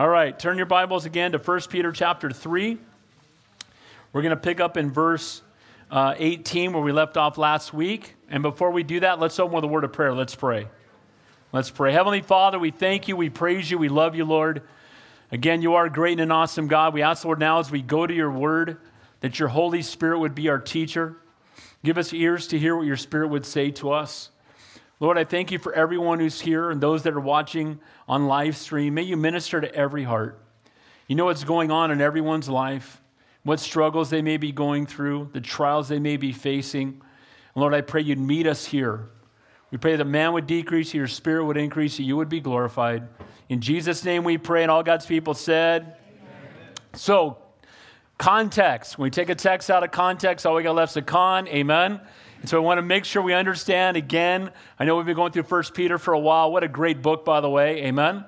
All right, turn your Bibles again to 1 Peter chapter 3. We're going to pick up in verse uh, 18 where we left off last week. And before we do that, let's open with a word of prayer. Let's pray. Let's pray. Heavenly Father, we thank you, we praise you, we love you, Lord. Again, you are great and an awesome God. We ask, Lord, now as we go to your word, that your Holy Spirit would be our teacher. Give us ears to hear what your Spirit would say to us. Lord, I thank you for everyone who's here and those that are watching on live stream. May you minister to every heart. You know what's going on in everyone's life, what struggles they may be going through, the trials they may be facing. And Lord, I pray you'd meet us here. We pray that man would decrease, your spirit would increase, and you would be glorified. In Jesus' name we pray, and all God's people said. Amen. So, context. When we take a text out of context, all we got left is a con. Amen. And so I want to make sure we understand again. I know we've been going through First Peter for a while. What a great book, by the way. Amen.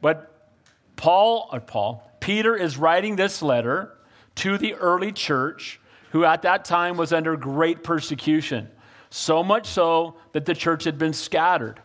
But Paul, or Paul, Peter is writing this letter to the early church, who at that time was under great persecution. So much so that the church had been scattered.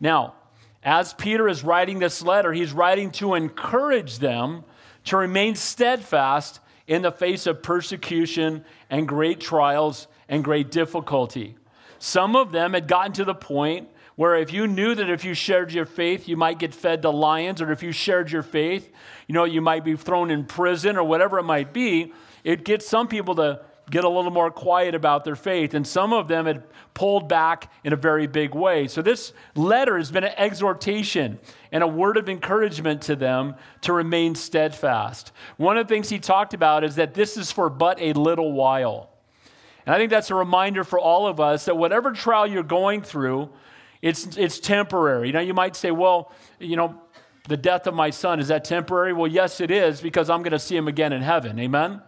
Now, as Peter is writing this letter, he's writing to encourage them to remain steadfast in the face of persecution and great trials and great difficulty. Some of them had gotten to the point where if you knew that if you shared your faith, you might get fed to lions, or if you shared your faith, you know, you might be thrown in prison or whatever it might be, it gets some people to get a little more quiet about their faith. And some of them had pulled back in a very big way. So this letter has been an exhortation and a word of encouragement to them to remain steadfast. One of the things he talked about is that this is for but a little while. And I think that's a reminder for all of us that whatever trial you're going through, it's, it's temporary. Now, you might say, well, you know, the death of my son, is that temporary? Well, yes, it is, because I'm going to see him again in heaven. Amen?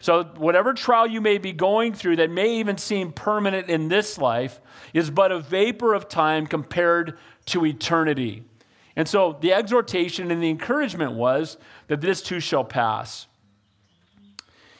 So, whatever trial you may be going through that may even seem permanent in this life is but a vapor of time compared to eternity. And so, the exhortation and the encouragement was that this too shall pass.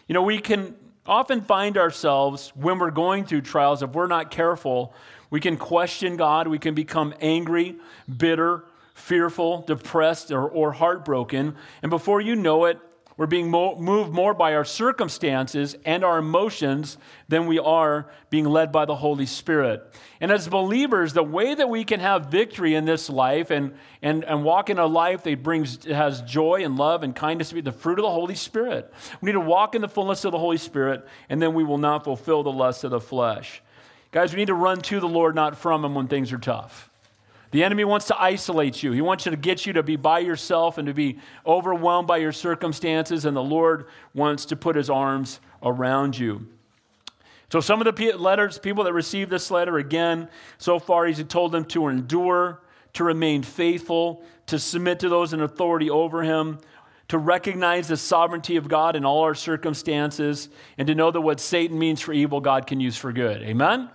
You know, we can often find ourselves when we're going through trials, if we're not careful, we can question God, we can become angry, bitter, fearful, depressed, or, or heartbroken. And before you know it, we're being mo- moved more by our circumstances and our emotions than we are being led by the Holy Spirit. And as believers, the way that we can have victory in this life and, and, and walk in a life that brings, has joy and love and kindness to be the fruit of the Holy Spirit. We need to walk in the fullness of the Holy Spirit, and then we will not fulfill the lust of the flesh. Guys, we need to run to the Lord, not from Him when things are tough. The enemy wants to isolate you. He wants you to get you to be by yourself and to be overwhelmed by your circumstances, and the Lord wants to put his arms around you. So, some of the letters, people that received this letter, again, so far, he's told them to endure, to remain faithful, to submit to those in authority over him, to recognize the sovereignty of God in all our circumstances, and to know that what Satan means for evil, God can use for good. Amen?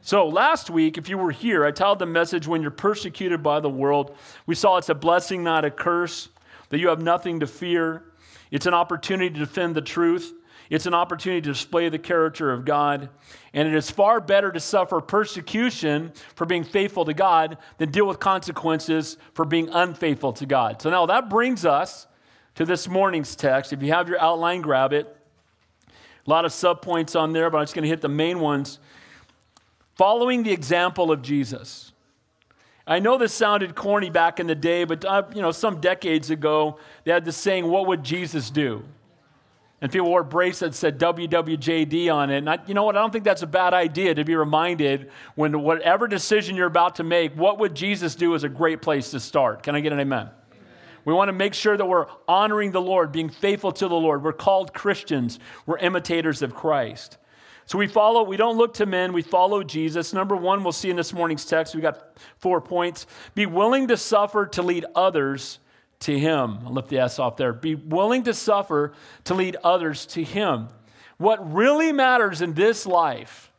So, last week, if you were here, I told the message when you're persecuted by the world, we saw it's a blessing, not a curse, that you have nothing to fear. It's an opportunity to defend the truth, it's an opportunity to display the character of God. And it is far better to suffer persecution for being faithful to God than deal with consequences for being unfaithful to God. So, now that brings us to this morning's text. If you have your outline, grab it. A lot of subpoints on there, but I'm just going to hit the main ones following the example of Jesus. I know this sounded corny back in the day, but uh, you know, some decades ago, they had this saying, "What would Jesus do?" And people wore bracelets that said WWJD on it. And I, you know what? I don't think that's a bad idea to be reminded when whatever decision you're about to make, what would Jesus do is a great place to start. Can I get an amen? amen? We want to make sure that we're honoring the Lord, being faithful to the Lord. We're called Christians, we're imitators of Christ. So we follow, we don't look to men, we follow Jesus. Number one, we'll see in this morning's text, we got four points. Be willing to suffer to lead others to Him. I'll lift the S off there. Be willing to suffer to lead others to Him. What really matters in this life,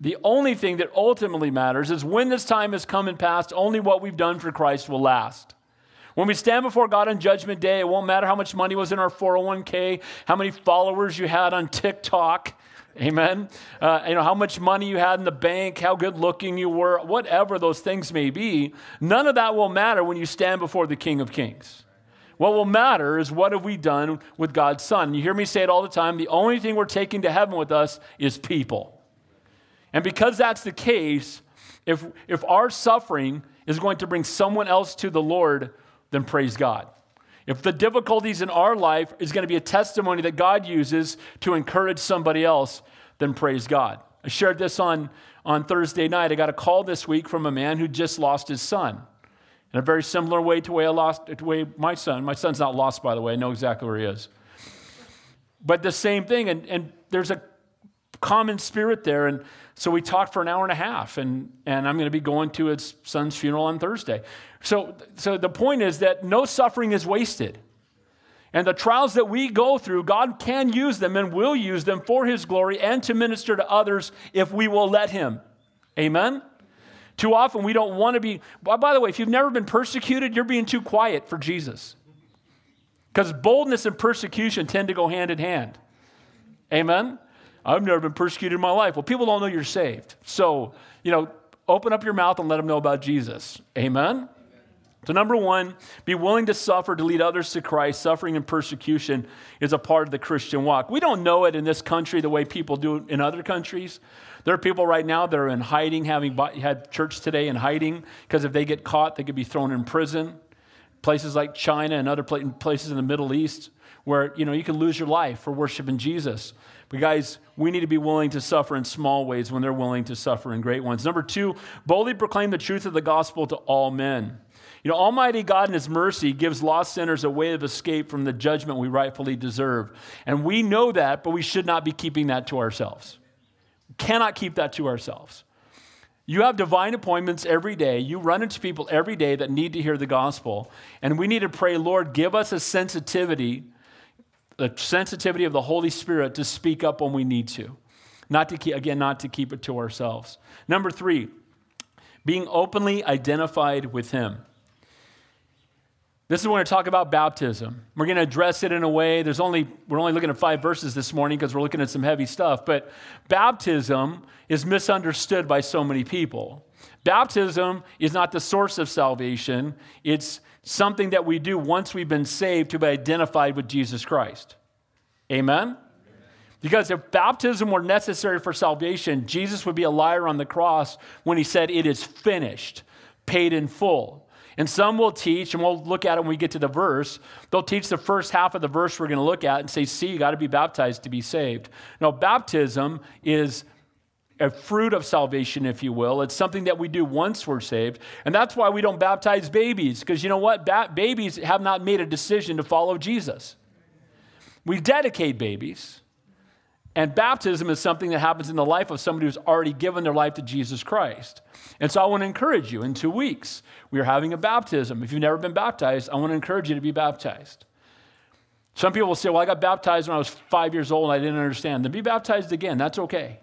the only thing that ultimately matters is when this time has come and passed, only what we've done for Christ will last. When we stand before God on Judgment Day, it won't matter how much money was in our 401k, how many followers you had on TikTok, Amen. Uh, you know, how much money you had in the bank, how good looking you were, whatever those things may be, none of that will matter when you stand before the King of Kings. What will matter is what have we done with God's Son. You hear me say it all the time the only thing we're taking to heaven with us is people. And because that's the case, if, if our suffering is going to bring someone else to the Lord, then praise God. If the difficulties in our life is going to be a testimony that God uses to encourage somebody else, then praise God. I shared this on, on Thursday night. I got a call this week from a man who just lost his son. In a very similar way to the way I lost the way my son. My son's not lost, by the way. I know exactly where he is. But the same thing, and, and there's a common spirit there. And so we talked for an hour and a half, and, and I'm going to be going to his son's funeral on Thursday. So, so the point is that no suffering is wasted. And the trials that we go through, God can use them and will use them for His glory and to minister to others if we will let Him. Amen? Too often we don't want to be. By the way, if you've never been persecuted, you're being too quiet for Jesus. Because boldness and persecution tend to go hand in hand. Amen? I've never been persecuted in my life. Well, people don't know you're saved. So, you know, open up your mouth and let them know about Jesus. Amen? So, number one, be willing to suffer to lead others to Christ. Suffering and persecution is a part of the Christian walk. We don't know it in this country the way people do in other countries. There are people right now that are in hiding, having had church today in hiding, because if they get caught, they could be thrown in prison. Places like China and other places in the Middle East where you know you can lose your life for worshiping Jesus. But guys, we need to be willing to suffer in small ways when they're willing to suffer in great ones. Number two, boldly proclaim the truth of the gospel to all men. You know, Almighty God in His mercy gives lost sinners a way of escape from the judgment we rightfully deserve. And we know that, but we should not be keeping that to ourselves. We cannot keep that to ourselves. You have divine appointments every day. You run into people every day that need to hear the gospel. And we need to pray, Lord, give us a sensitivity, the sensitivity of the Holy Spirit to speak up when we need to. Not to keep, again, not to keep it to ourselves. Number three, being openly identified with Him. This is when we talk about baptism. We're going to address it in a way. There's only we're only looking at five verses this morning because we're looking at some heavy stuff. But baptism is misunderstood by so many people. Baptism is not the source of salvation. It's something that we do once we've been saved to be identified with Jesus Christ. Amen. Because if baptism were necessary for salvation, Jesus would be a liar on the cross when he said, It is finished, paid in full. And some will teach, and we'll look at it when we get to the verse, they'll teach the first half of the verse we're going to look at and say, see, you got to be baptized to be saved. No, baptism is a fruit of salvation, if you will. It's something that we do once we're saved. And that's why we don't baptize babies, because you know what? Ba- babies have not made a decision to follow Jesus. We dedicate babies. And baptism is something that happens in the life of somebody who's already given their life to Jesus Christ. And so I want to encourage you in two weeks, we are having a baptism. If you've never been baptized, I want to encourage you to be baptized. Some people will say, Well, I got baptized when I was five years old and I didn't understand. Then be baptized again. That's okay.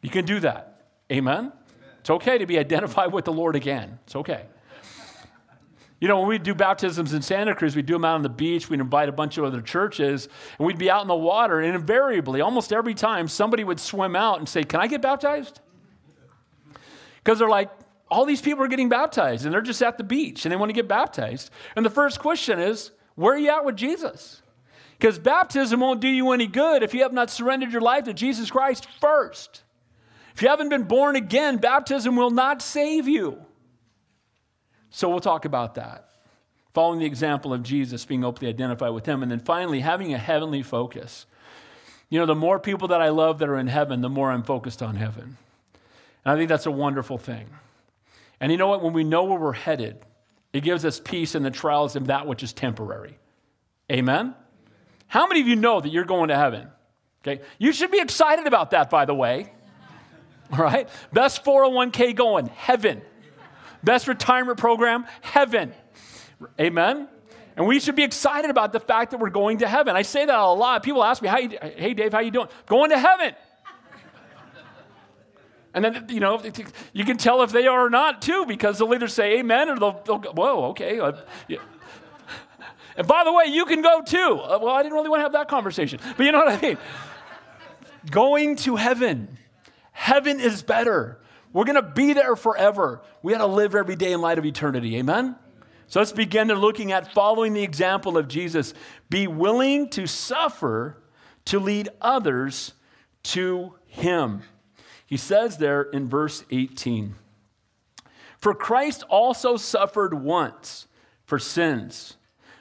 You can do that. Amen? Amen. It's okay to be identified with the Lord again. It's okay. You know, when we do baptisms in Santa Cruz, we do them out on the beach. We'd invite a bunch of other churches, and we'd be out in the water. And invariably, almost every time, somebody would swim out and say, Can I get baptized? Because they're like, all these people are getting baptized, and they're just at the beach and they want to get baptized. And the first question is, Where are you at with Jesus? Because baptism won't do you any good if you have not surrendered your life to Jesus Christ first. If you haven't been born again, baptism will not save you. So we'll talk about that. Following the example of Jesus, being openly identified with Him. And then finally, having a heavenly focus. You know, the more people that I love that are in heaven, the more I'm focused on heaven. And I think that's a wonderful thing. And you know what? When we know where we're headed, it gives us peace in the trials of that which is temporary. Amen? How many of you know that you're going to heaven? Okay. You should be excited about that, by the way. All right? Best 401k going, heaven. Best retirement program, heaven. Amen? And we should be excited about the fact that we're going to heaven. I say that a lot. People ask me, how you, hey, Dave, how you doing? Going to heaven. And then, you know, you can tell if they are or not, too, because they'll either say amen or they'll, they'll go, whoa, okay. Uh. And by the way, you can go too. Uh, well, I didn't really want to have that conversation. But you know what I mean? going to heaven. Heaven is better. We're going to be there forever. We got to live every day in light of eternity. Amen? So let's begin to looking at following the example of Jesus. Be willing to suffer to lead others to him. He says there in verse 18 For Christ also suffered once for sins,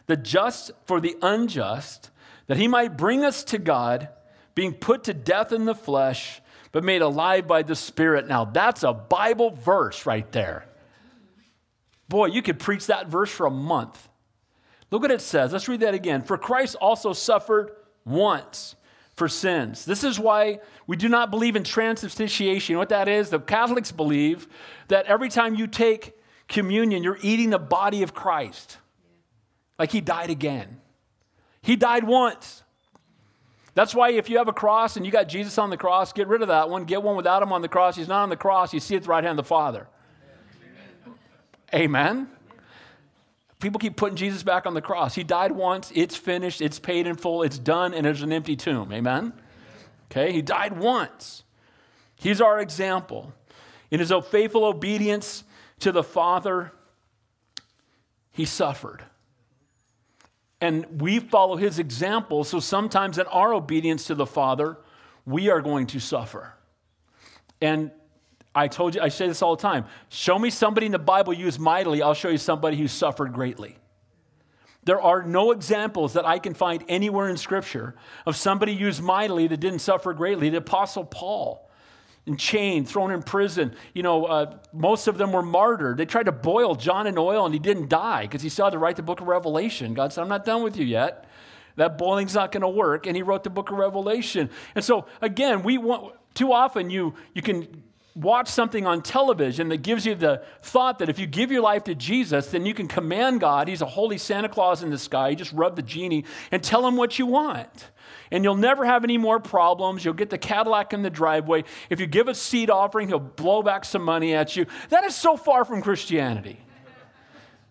the just for the unjust, that he might bring us to God, being put to death in the flesh, but made alive by the Spirit. Now, that's a Bible verse right there. Boy, you could preach that verse for a month. Look what it says. Let's read that again. For Christ also suffered once for sins. This is why we do not believe in transubstantiation. You know What that is, the Catholics believe that every time you take communion, you're eating the body of Christ. Like he died again. He died once. That's why if you have a cross and you got Jesus on the cross, get rid of that one. Get one without him on the cross. He's not on the cross. You see at the right hand of the Father. Amen. People keep putting Jesus back on the cross. He died once, it's finished, it's paid in full, it's done, and there's an empty tomb. Amen? Okay, he died once. He's our example. In his faithful obedience to the Father, he suffered. And we follow his example, so sometimes in our obedience to the Father, we are going to suffer. And I told you, I say this all the time. Show me somebody in the Bible used mightily, I'll show you somebody who suffered greatly. There are no examples that I can find anywhere in Scripture of somebody used mightily that didn't suffer greatly. The Apostle Paul, in chain, thrown in prison. You know, uh, most of them were martyred. They tried to boil John in oil and he didn't die because he still had to write the book of Revelation. God said, I'm not done with you yet. That boiling's not going to work. And he wrote the book of Revelation. And so, again, we want, too often you, you can watch something on television that gives you the thought that if you give your life to Jesus, then you can command God. He's a holy Santa Claus in the sky. You just rub the genie and tell him what you want. And you'll never have any more problems. You'll get the Cadillac in the driveway. If you give a seed offering, he'll blow back some money at you. That is so far from Christianity.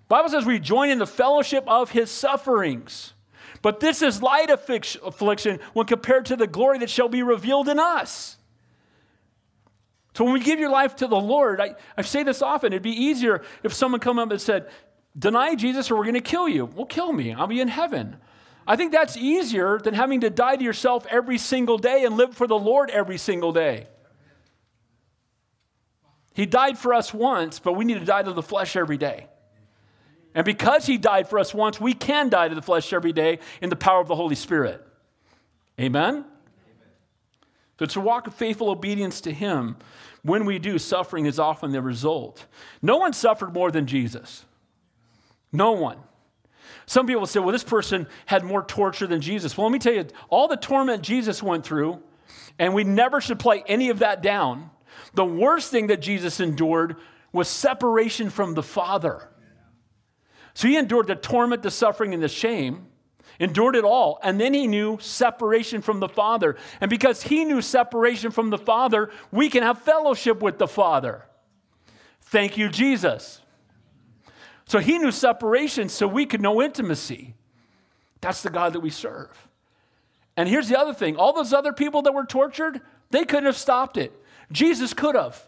Bible says we join in the fellowship of his sufferings. But this is light affliction when compared to the glory that shall be revealed in us. So when we give your life to the Lord, I, I say this often, it'd be easier if someone come up and said, deny Jesus or we're going to kill you. Well, kill me. I'll be in heaven. I think that's easier than having to die to yourself every single day and live for the Lord every single day. He died for us once, but we need to die to the flesh every day. And because he died for us once, we can die to the flesh every day in the power of the Holy Spirit. Amen? So to walk in faithful obedience to him, when we do, suffering is often the result. No one suffered more than Jesus. No one. Some people say, well, this person had more torture than Jesus. Well, let me tell you, all the torment Jesus went through, and we never should play any of that down. The worst thing that Jesus endured was separation from the Father. So he endured the torment, the suffering, and the shame endured it all. And then he knew separation from the Father. And because he knew separation from the Father, we can have fellowship with the Father. Thank you, Jesus. So he knew separation so we could know intimacy. That's the God that we serve. And here's the other thing all those other people that were tortured, they couldn't have stopped it. Jesus could have.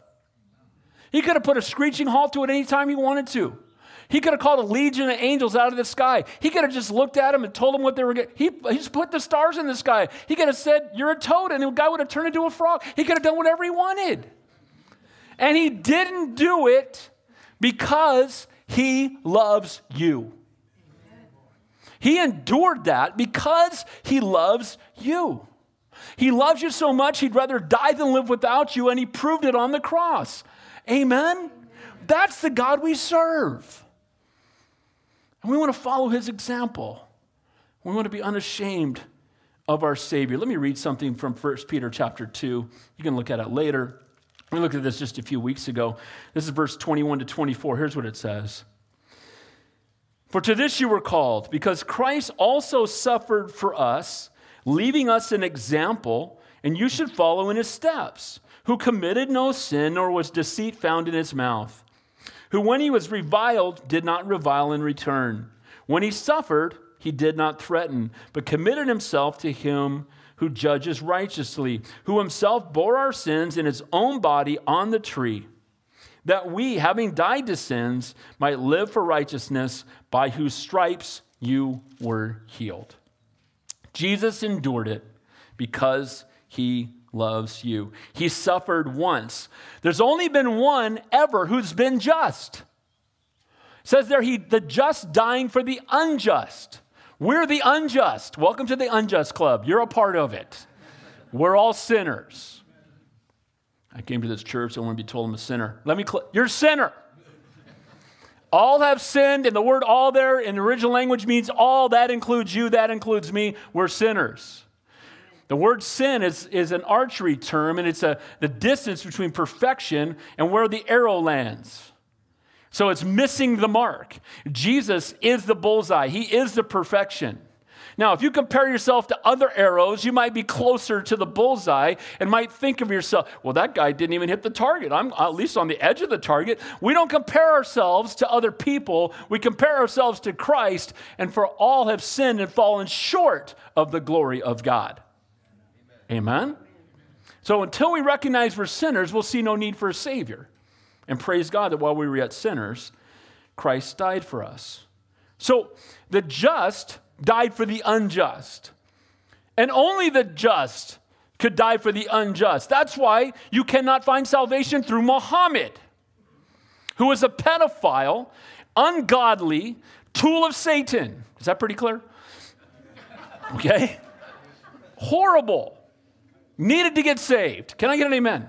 He could have put a screeching halt to it anytime he wanted to. He could have called a legion of angels out of the sky. He could have just looked at them and told them what they were getting. He, he just put the stars in the sky. He could have said, You're a toad, and the guy would have turned into a frog. He could have done whatever he wanted. And he didn't do it because he loves you. He endured that because he loves you. He loves you so much, he'd rather die than live without you, and he proved it on the cross. Amen? That's the God we serve. And we want to follow his example. We want to be unashamed of our Savior. Let me read something from 1 Peter chapter 2. You can look at it later. We looked at this just a few weeks ago. This is verse 21 to 24. Here's what it says For to this you were called, because Christ also suffered for us, leaving us an example, and you should follow in his steps, who committed no sin, nor was deceit found in his mouth who, when he was reviled, did not revile in return. When he suffered, he did not threaten, but committed himself to him who judges righteously, who himself bore our sins in his own body on the tree, that we, having died to sins, might live for righteousness, by whose stripes you were healed. Jesus endured it because he loves you. He suffered once. There's only been one ever who's been just. It says there, he, the just dying for the unjust. We're the unjust. Welcome to the unjust club. You're a part of it. We're all sinners. I came to this church. I want to be told I'm a sinner. Let me, cl- you're a sinner. All have sinned, and the word all there in the original language means all. That includes you, that includes me. We're sinners. The word sin is, is an archery term, and it's a, the distance between perfection and where the arrow lands. So it's missing the mark. Jesus is the bullseye, He is the perfection. Now, if you compare yourself to other arrows, you might be closer to the bullseye and might think of yourself, well, that guy didn't even hit the target. I'm at least on the edge of the target. We don't compare ourselves to other people, we compare ourselves to Christ, and for all have sinned and fallen short of the glory of God. Amen? Amen? So until we recognize we're sinners, we'll see no need for a Savior. And praise God that while we were yet sinners, Christ died for us. So the just died for the unjust. And only the just could die for the unjust. That's why you cannot find salvation through Muhammad, who is a pedophile, ungodly, tool of Satan. Is that pretty clear? Okay? Horrible. Needed to get saved. Can I get an amen?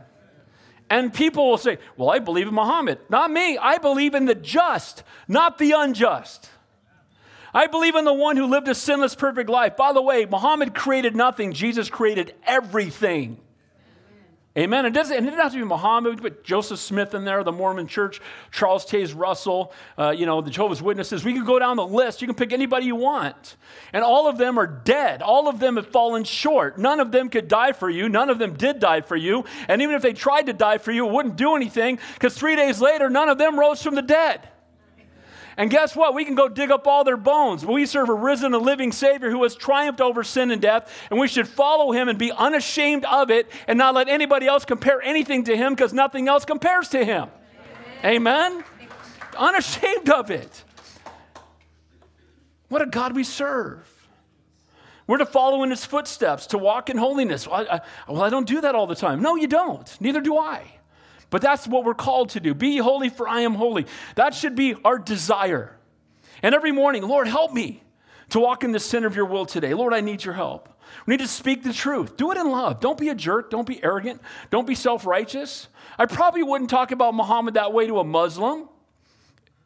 And people will say, Well, I believe in Muhammad. Not me. I believe in the just, not the unjust. I believe in the one who lived a sinless, perfect life. By the way, Muhammad created nothing, Jesus created everything. Amen. It doesn't, and it doesn't have to be Muhammad, but Joseph Smith in there, the Mormon Church, Charles Taze Russell, uh, you know, the Jehovah's Witnesses. We can go down the list. You can pick anybody you want. And all of them are dead. All of them have fallen short. None of them could die for you. None of them did die for you. And even if they tried to die for you, it wouldn't do anything because three days later, none of them rose from the dead. And guess what? We can go dig up all their bones. We serve a risen and living Savior who has triumphed over sin and death, and we should follow him and be unashamed of it and not let anybody else compare anything to him because nothing else compares to him. Amen? Amen? Unashamed of it. What a God we serve. We're to follow in his footsteps, to walk in holiness. Well I, I, well, I don't do that all the time. No, you don't. Neither do I. But that's what we're called to do. Be holy, for I am holy. That should be our desire. And every morning, Lord, help me to walk in the center of your will today. Lord, I need your help. We need to speak the truth. Do it in love. Don't be a jerk. Don't be arrogant. Don't be self righteous. I probably wouldn't talk about Muhammad that way to a Muslim.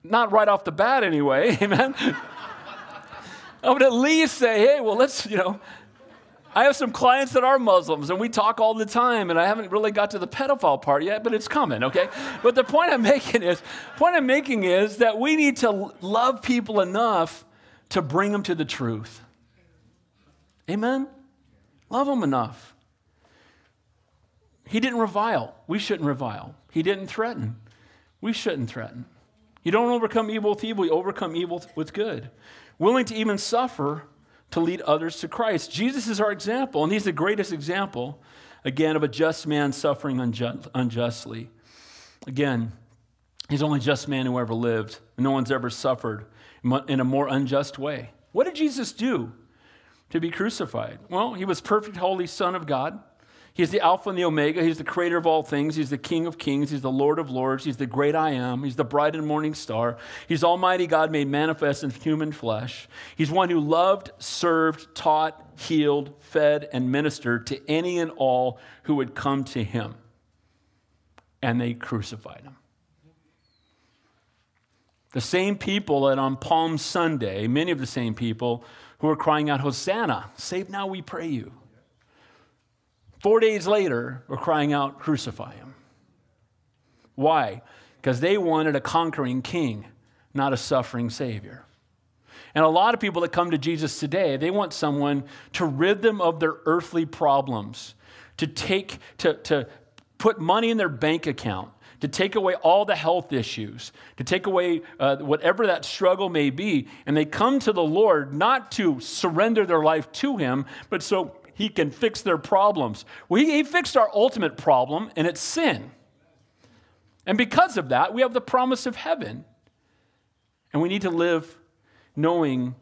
Not right off the bat, anyway. Amen. I would at least say, hey, well, let's, you know, I have some clients that are Muslims and we talk all the time, and I haven't really got to the pedophile part yet, but it's coming, okay? but the point I'm making is, point I'm making is that we need to love people enough to bring them to the truth. Amen? Love them enough. He didn't revile. We shouldn't revile. He didn't threaten. We shouldn't threaten. You don't overcome evil with evil, you overcome evil with good. Willing to even suffer to lead others to Christ. Jesus is our example, and he's the greatest example, again, of a just man suffering unjustly. Again, he's the only just man who ever lived, no one's ever suffered in a more unjust way. What did Jesus do to be crucified? Well, he was perfect, holy Son of God. He's the Alpha and the Omega. He's the creator of all things. He's the King of kings. He's the Lord of lords. He's the great I am. He's the bright and morning star. He's Almighty God made manifest in human flesh. He's one who loved, served, taught, healed, fed, and ministered to any and all who would come to him. And they crucified him. The same people that on Palm Sunday, many of the same people who were crying out, Hosanna, save now, we pray you. Four days later, we're crying out, Crucify him. Why? Because they wanted a conquering king, not a suffering savior. And a lot of people that come to Jesus today, they want someone to rid them of their earthly problems, to take, to, to put money in their bank account, to take away all the health issues, to take away uh, whatever that struggle may be. And they come to the Lord not to surrender their life to Him, but so he can fix their problems. Well, he, he fixed our ultimate problem, and it's sin. And because of that, we have the promise of heaven. And we need to live knowing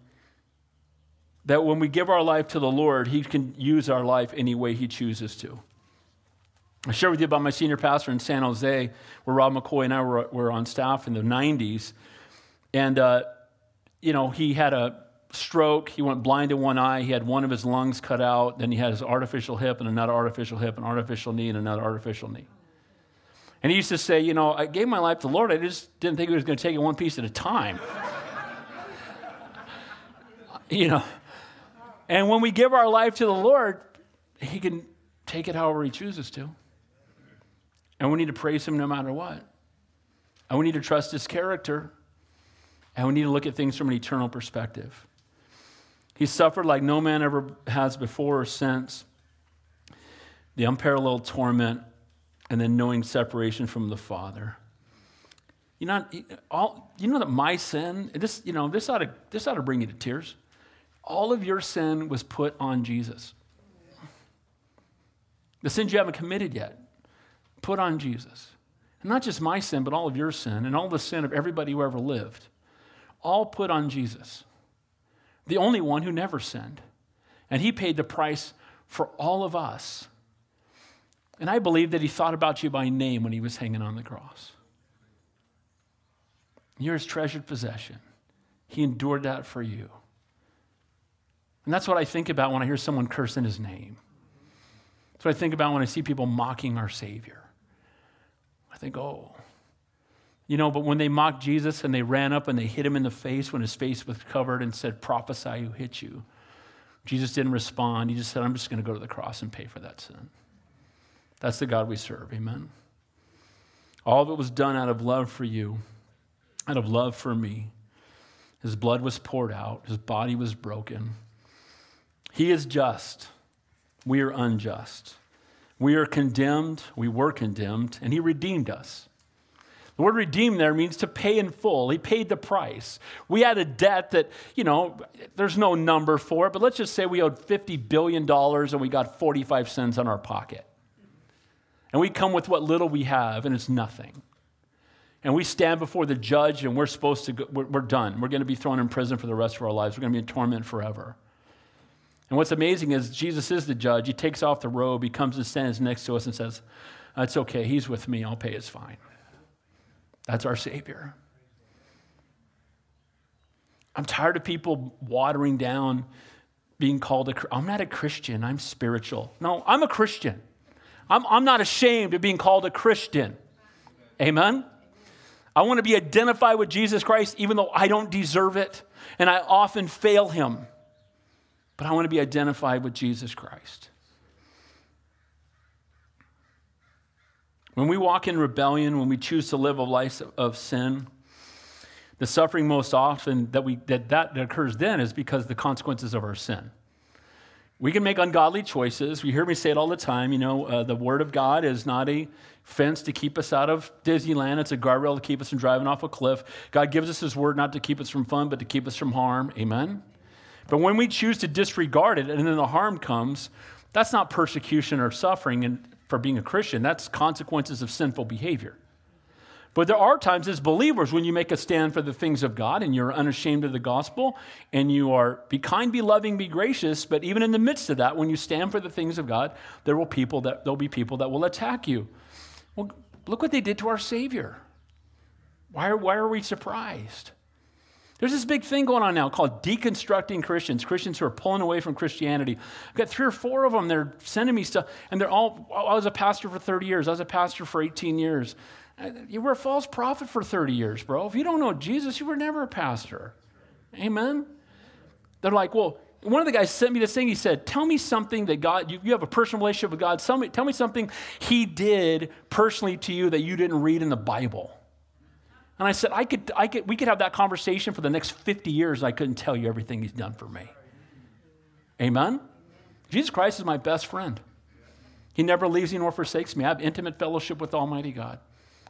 that when we give our life to the Lord, He can use our life any way He chooses to. I shared with you about my senior pastor in San Jose, where Rob McCoy and I were, were on staff in the 90s. And, uh, you know, he had a stroke. He went blind in one eye. He had one of his lungs cut out. Then he had his artificial hip and another artificial hip, an artificial knee, and another artificial knee. And he used to say, You know, I gave my life to the Lord. I just didn't think he was going to take it one piece at a time. you know, and when we give our life to the Lord, He can take it however He chooses to. And we need to praise Him no matter what. And we need to trust His character. And we need to look at things from an eternal perspective. He suffered like no man ever has before or since the unparalleled torment and then knowing separation from the Father. You know, all, you know that my sin, this, you know, this ought, to, this ought to bring you to tears. All of your sin was put on Jesus. The sins you haven't committed yet, put on Jesus. And not just my sin, but all of your sin and all the sin of everybody who ever lived, all put on Jesus, the only one who never sinned. And he paid the price for all of us. And I believe that he thought about you by name when he was hanging on the cross. You're his treasured possession. He endured that for you. And that's what I think about when I hear someone cursing his name. That's what I think about when I see people mocking our Savior. I think, oh, you know, but when they mocked Jesus and they ran up and they hit him in the face when his face was covered and said, Prophesy who hit you, Jesus didn't respond. He just said, I'm just going to go to the cross and pay for that sin. That's the God we serve. Amen. All of it was done out of love for you, out of love for me. His blood was poured out, his body was broken. He is just. We are unjust. We are condemned. We were condemned, and He redeemed us. The word redeem there means to pay in full. He paid the price. We had a debt that, you know, there's no number for it, but let's just say we owed $50 billion and we got 45 cents on our pocket. And we come with what little we have, and it's nothing. And we stand before the judge, and we're supposed to, go, we're, we're done. We're going to be thrown in prison for the rest of our lives. We're going to be in torment forever. And what's amazing is Jesus is the judge. He takes off the robe, he comes and stands next to us and says, It's okay, he's with me, I'll pay his fine. That's our Savior. I'm tired of people watering down being called a I'm not a Christian, I'm spiritual. No, I'm a Christian. I'm, I'm not ashamed of being called a Christian. Amen? I want to be identified with Jesus Christ even though I don't deserve it and I often fail him but I want to be identified with Jesus Christ. When we walk in rebellion, when we choose to live a life of sin, the suffering most often that, we, that, that that occurs then is because the consequences of our sin. We can make ungodly choices. We hear me say it all the time. You know, uh, the Word of God is not a fence to keep us out of Disneyland, it's a guardrail to keep us from driving off a cliff. God gives us His Word not to keep us from fun, but to keep us from harm. Amen? But when we choose to disregard it and then the harm comes, that's not persecution or suffering for being a Christian. That's consequences of sinful behavior. But there are times as believers when you make a stand for the things of God and you're unashamed of the gospel and you are be kind, be loving, be gracious, but even in the midst of that, when you stand for the things of God, there will people that there'll be people that will attack you. Well, look what they did to our Savior. Why why are we surprised? There's this big thing going on now called deconstructing Christians, Christians who are pulling away from Christianity. I've got three or four of them. They're sending me stuff, and they're all, I was a pastor for 30 years. I was a pastor for 18 years. Uh, you were a false prophet for 30 years, bro. If you don't know Jesus, you were never a pastor. Amen? They're like, well, one of the guys sent me this thing. He said, Tell me something that God, you, you have a personal relationship with God. Tell me, tell me something He did personally to you that you didn't read in the Bible. And I said, I could, I could, we could have that conversation for the next 50 years. I couldn't tell you everything he's done for me. Amen? Jesus Christ is my best friend. He never leaves me nor forsakes me. I have intimate fellowship with Almighty God.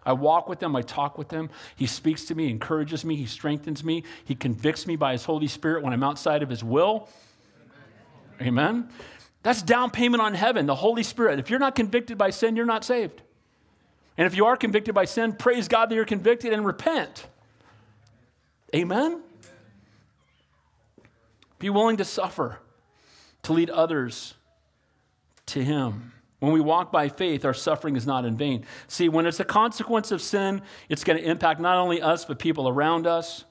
I walk with him, I talk with him. He speaks to me, encourages me, he strengthens me, he convicts me by his Holy Spirit when I'm outside of his will. Amen. Amen. That's down payment on heaven, the Holy Spirit. If you're not convicted by sin, you're not saved. And if you are convicted by sin, praise God that you're convicted and repent. Amen? Be willing to suffer to lead others to Him. When we walk by faith, our suffering is not in vain. See, when it's a consequence of sin, it's going to impact not only us, but people around us.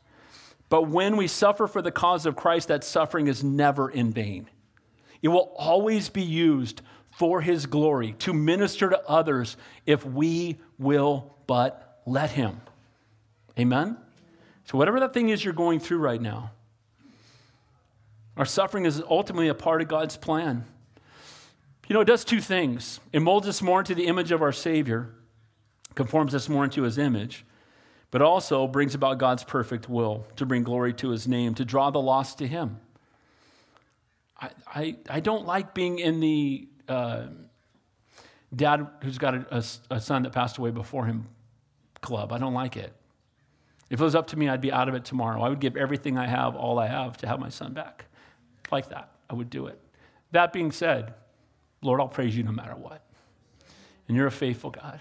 But when we suffer for the cause of Christ, that suffering is never in vain. It will always be used for His glory to minister to others if we will but let Him. Amen? So, whatever that thing is you're going through right now, our suffering is ultimately a part of God's plan. You know, it does two things it molds us more into the image of our Savior, conforms us more into His image, but also brings about God's perfect will to bring glory to His name, to draw the lost to Him. I, I, I don't like being in the uh, dad who's got a, a, a son that passed away before him club. I don't like it. If it was up to me, I'd be out of it tomorrow. I would give everything I have, all I have, to have my son back. Like that, I would do it. That being said, Lord, I'll praise you no matter what. And you're a faithful God.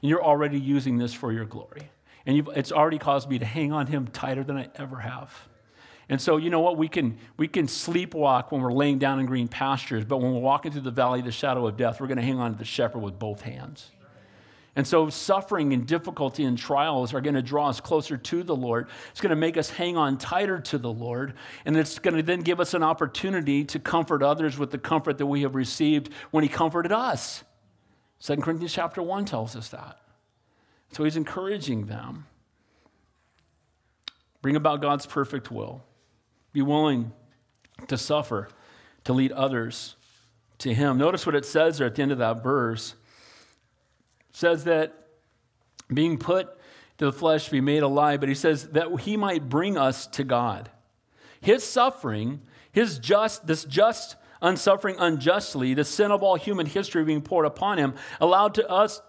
And you're already using this for your glory. And it's already caused me to hang on him tighter than I ever have. And so, you know what? We can, we can sleepwalk when we're laying down in green pastures, but when we're walking through the valley of the shadow of death, we're going to hang on to the shepherd with both hands. And so, suffering and difficulty and trials are going to draw us closer to the Lord. It's going to make us hang on tighter to the Lord. And it's going to then give us an opportunity to comfort others with the comfort that we have received when He comforted us. 2 Corinthians chapter 1 tells us that. So, He's encouraging them. Bring about God's perfect will. Be willing to suffer to lead others to Him. Notice what it says there at the end of that verse It says that being put to the flesh be made alive, but he says that he might bring us to God. His suffering, his just, this just unsuffering unjustly, the sin of all human history being poured upon him, allowed to us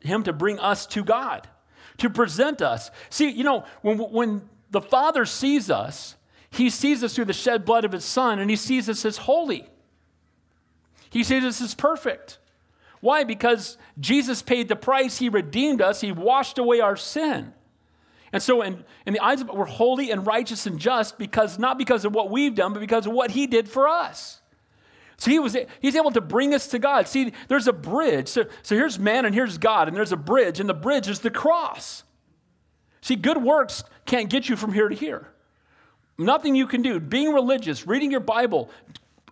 him to bring us to God, to present us. See, you know, when, when the Father sees us, he sees us through the shed blood of his Son, and he sees us as holy. He sees us as perfect. Why? Because Jesus paid the price. He redeemed us. He washed away our sin. And so, in, in the eyes of we're holy and righteous and just because not because of what we've done, but because of what He did for us. So he was he's able to bring us to God. See, there's a bridge. So, so here's man and here's God, and there's a bridge, and the bridge is the cross. See, good works can't get you from here to here. Nothing you can do. Being religious, reading your Bible,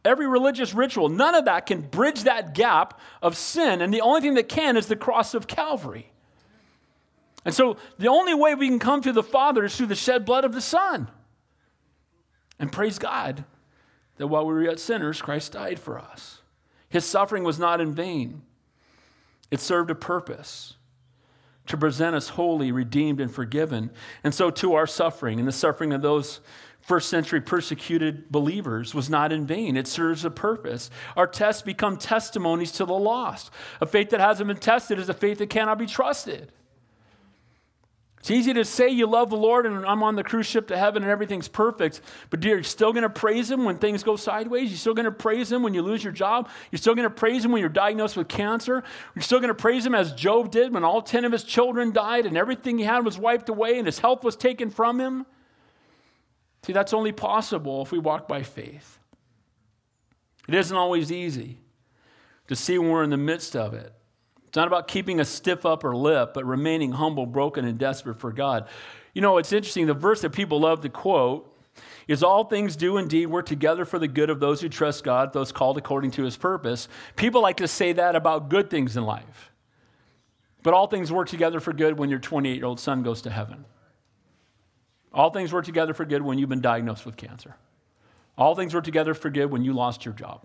every religious ritual, none of that can bridge that gap of sin. And the only thing that can is the cross of Calvary. And so the only way we can come to the Father is through the shed blood of the Son. And praise God that while we were yet sinners, Christ died for us. His suffering was not in vain, it served a purpose to present us holy, redeemed, and forgiven. And so, to our suffering and the suffering of those first century persecuted believers was not in vain. It serves a purpose. Our tests become testimonies to the lost. A faith that hasn't been tested is a faith that cannot be trusted. It's easy to say you love the Lord and I'm on the cruise ship to heaven and everything's perfect, but dear, you're still going to praise Him when things go sideways. You're still going to praise Him when you lose your job. You're still going to praise Him when you're diagnosed with cancer. You're still going to praise Him as Job did when all 10 of his children died and everything he had was wiped away and his health was taken from him. See, that's only possible if we walk by faith. It isn't always easy to see when we're in the midst of it. It's not about keeping a stiff upper lip, but remaining humble, broken, and desperate for God. You know, it's interesting. The verse that people love to quote is all things do indeed work together for the good of those who trust God, those called according to his purpose. People like to say that about good things in life. But all things work together for good when your 28 year old son goes to heaven. All things work together for good when you've been diagnosed with cancer. All things work together for good when you lost your job.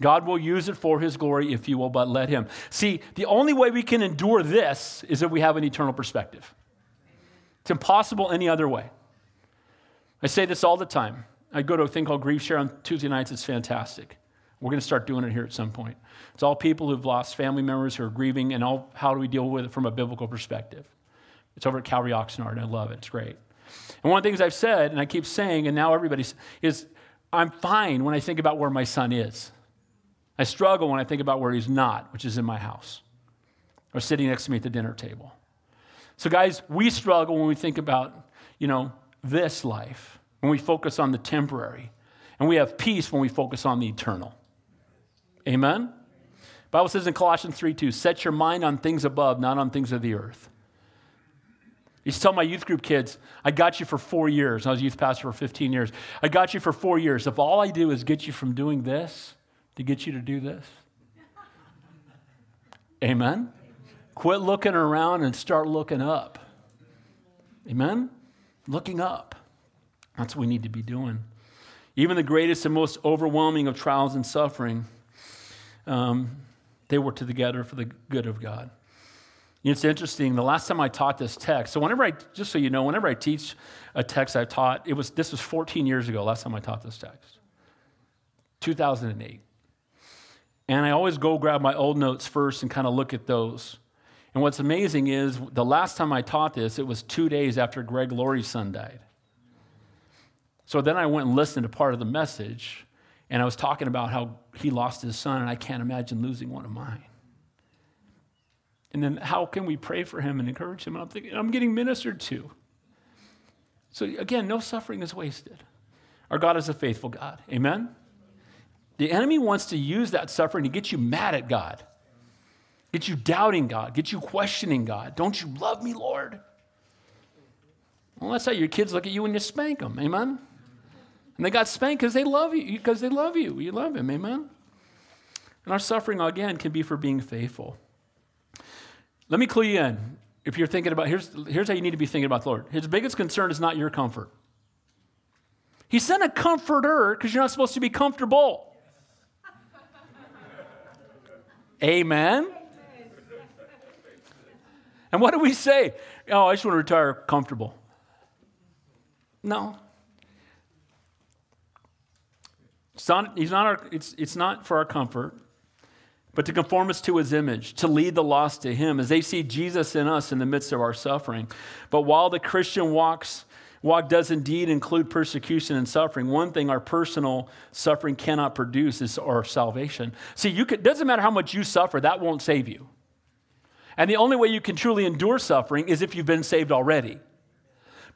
God will use it for his glory if you will but let him. See, the only way we can endure this is if we have an eternal perspective. It's impossible any other way. I say this all the time. I go to a thing called Grief Share on Tuesday nights. It's fantastic. We're going to start doing it here at some point. It's all people who've lost family members who are grieving, and all, how do we deal with it from a biblical perspective? It's over at Calvary Oxnard, I love it. It's great. And one of the things I've said, and I keep saying, and now everybody is, I'm fine when I think about where my son is. I struggle when I think about where he's not, which is in my house or sitting next to me at the dinner table. So, guys, we struggle when we think about, you know, this life, when we focus on the temporary. And we have peace when we focus on the eternal. Amen? Bible says in Colossians 3 2, set your mind on things above, not on things of the earth. I used to tell my youth group kids, I got you for four years. I was a youth pastor for 15 years. I got you for four years. If all I do is get you from doing this to get you to do this, amen? Quit looking around and start looking up. Amen? Looking up. That's what we need to be doing. Even the greatest and most overwhelming of trials and suffering, um, they work together for the good of God. It's interesting. The last time I taught this text, so whenever I, just so you know, whenever I teach a text I taught, it was this was 14 years ago. Last time I taught this text, 2008. And I always go grab my old notes first and kind of look at those. And what's amazing is the last time I taught this, it was two days after Greg Laurie's son died. So then I went and listened to part of the message, and I was talking about how he lost his son, and I can't imagine losing one of mine. And then how can we pray for him and encourage him? And I'm thinking, I'm getting ministered to. So again, no suffering is wasted. Our God is a faithful God. Amen? The enemy wants to use that suffering to get you mad at God, get you doubting God, get you questioning God. Don't you love me, Lord? Well, that's how your kids look at you when you spank them. Amen? And they got spanked because they love you, because they love you. You love him. Amen? And our suffering, again, can be for being faithful. Let me clue you in. If you're thinking about, here's, here's how you need to be thinking about the Lord. His biggest concern is not your comfort. He sent a comforter because you're not supposed to be comfortable. Amen. And what do we say? Oh, I just want to retire comfortable. No. It's not, he's not our, it's, it's not for our comfort but to conform us to his image, to lead the lost to him as they see Jesus in us in the midst of our suffering. But while the Christian walks, walk does indeed include persecution and suffering, one thing our personal suffering cannot produce is our salvation. See, you doesn't matter how much you suffer, that won't save you. And the only way you can truly endure suffering is if you've been saved already.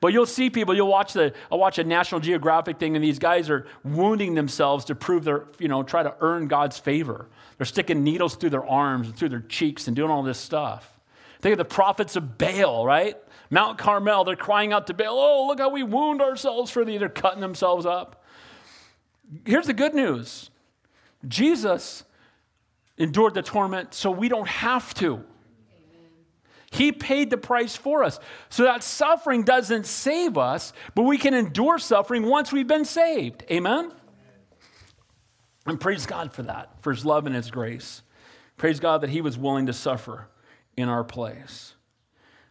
But you'll see people, you'll watch the, I'll watch a National Geographic thing, and these guys are wounding themselves to prove their, you know, try to earn God's favor. They're sticking needles through their arms and through their cheeks and doing all this stuff. Think of the prophets of Baal, right? Mount Carmel, they're crying out to Baal, oh, look how we wound ourselves for thee. They're cutting themselves up. Here's the good news Jesus endured the torment so we don't have to. He paid the price for us. So that suffering doesn't save us, but we can endure suffering once we've been saved. Amen? And praise God for that, for his love and his grace. Praise God that he was willing to suffer in our place.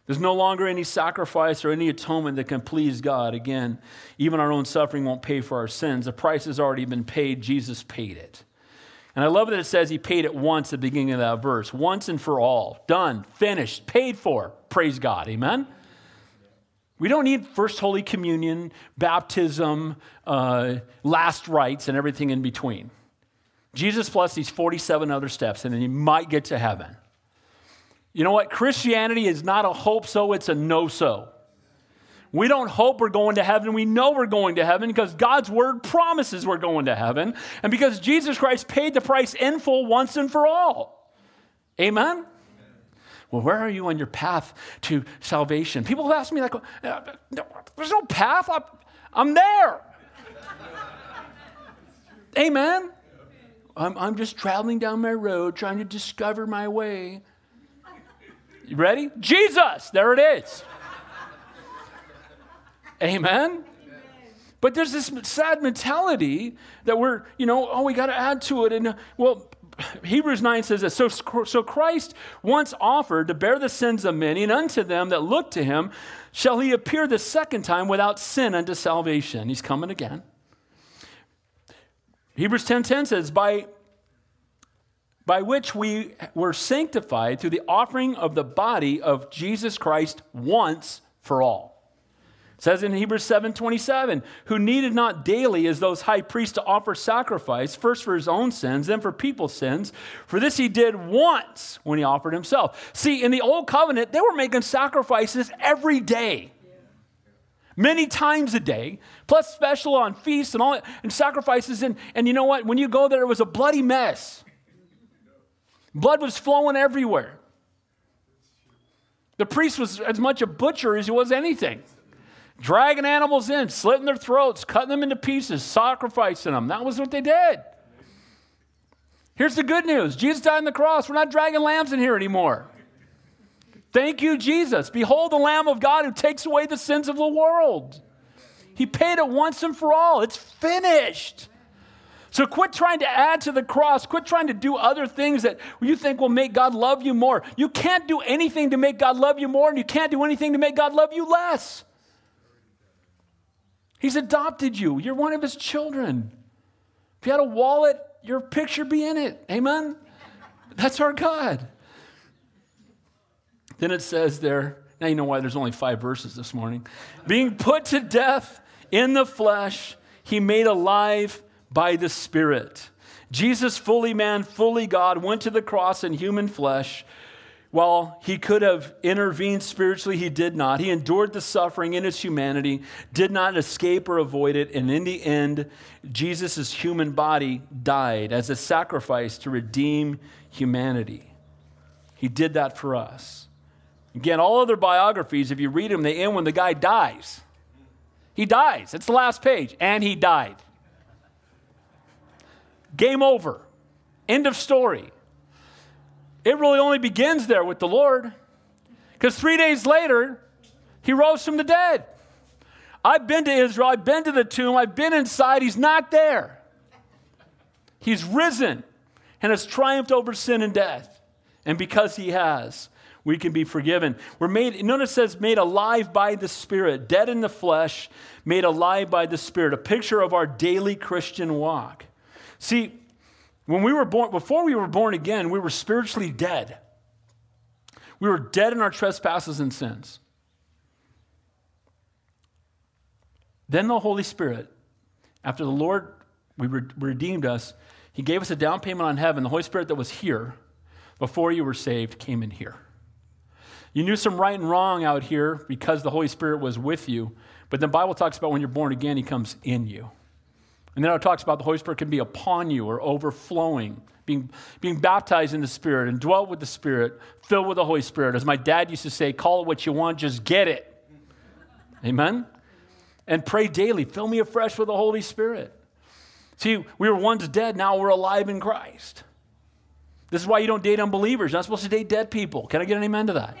There's no longer any sacrifice or any atonement that can please God. Again, even our own suffering won't pay for our sins. The price has already been paid. Jesus paid it. And I love that it says he paid it once at the beginning of that verse once and for all. Done, finished, paid for. Praise God. Amen? We don't need First Holy Communion, baptism, uh, last rites, and everything in between. Jesus plus these 47 other steps, and then you might get to heaven. You know what? Christianity is not a hope so, it's a no so. We don't hope we're going to heaven. We know we're going to heaven because God's word promises we're going to heaven and because Jesus Christ paid the price in full once and for all. Amen? Well, where are you on your path to salvation? People have asked me, like, uh, there's no path. I'm, I'm there. Amen. I'm, I'm just traveling down my road trying to discover my way. You ready? Jesus, there it is. Amen? But there's this sad mentality that we're, you know, oh, we got to add to it. And, well, Hebrews 9 says this so, so Christ once offered to bear the sins of many, and unto them that look to him shall he appear the second time without sin unto salvation. He's coming again. Hebrews 10:10 10 says, by, by which we were sanctified through the offering of the body of Jesus Christ once for all. It says in Hebrews 7:27, who needed not daily as those high priests to offer sacrifice, first for his own sins, then for people's sins. For this he did once when he offered himself. See, in the old covenant, they were making sacrifices every day. Many times a day, plus special on feasts and all and sacrifices. And, and you know what? When you go there, it was a bloody mess. Blood was flowing everywhere. The priest was as much a butcher as he was anything dragging animals in, slitting their throats, cutting them into pieces, sacrificing them. That was what they did. Here's the good news Jesus died on the cross. We're not dragging lambs in here anymore. Thank you, Jesus. Behold the Lamb of God who takes away the sins of the world. He paid it once and for all. It's finished. So quit trying to add to the cross. Quit trying to do other things that you think will make God love you more. You can't do anything to make God love you more, and you can't do anything to make God love you less. He's adopted you. You're one of his children. If you had a wallet, your picture be in it. Amen? That's our God. Then it says there, now you know why there's only five verses this morning. Being put to death in the flesh, he made alive by the Spirit. Jesus, fully man, fully God, went to the cross in human flesh while he could have intervened spiritually, he did not. He endured the suffering in his humanity, did not escape or avoid it, and in the end, Jesus' human body died as a sacrifice to redeem humanity. He did that for us. Again, all other biographies, if you read them, they end when the guy dies. He dies. It's the last page. And he died. Game over. End of story. It really only begins there with the Lord. Because three days later, he rose from the dead. I've been to Israel, I've been to the tomb, I've been inside, he's not there. He's risen and has triumphed over sin and death. And because he has, we can be forgiven. We're made, notice says, made alive by the Spirit, dead in the flesh, made alive by the Spirit, a picture of our daily Christian walk. See, when we were born, before we were born again, we were spiritually dead. We were dead in our trespasses and sins. Then the Holy Spirit, after the Lord we redeemed us, He gave us a down payment on heaven. The Holy Spirit that was here before you were saved came in here. You knew some right and wrong out here because the Holy Spirit was with you. But the Bible talks about when you're born again, He comes in you. And then it talks about the Holy Spirit can be upon you or overflowing, being, being baptized in the Spirit and dwelt with the Spirit, filled with the Holy Spirit. As my dad used to say, call it what you want, just get it. Amen? And pray daily, fill me afresh with the Holy Spirit. See, we were once dead, now we're alive in Christ. This is why you don't date unbelievers. You're not supposed to date dead people. Can I get an amen to that?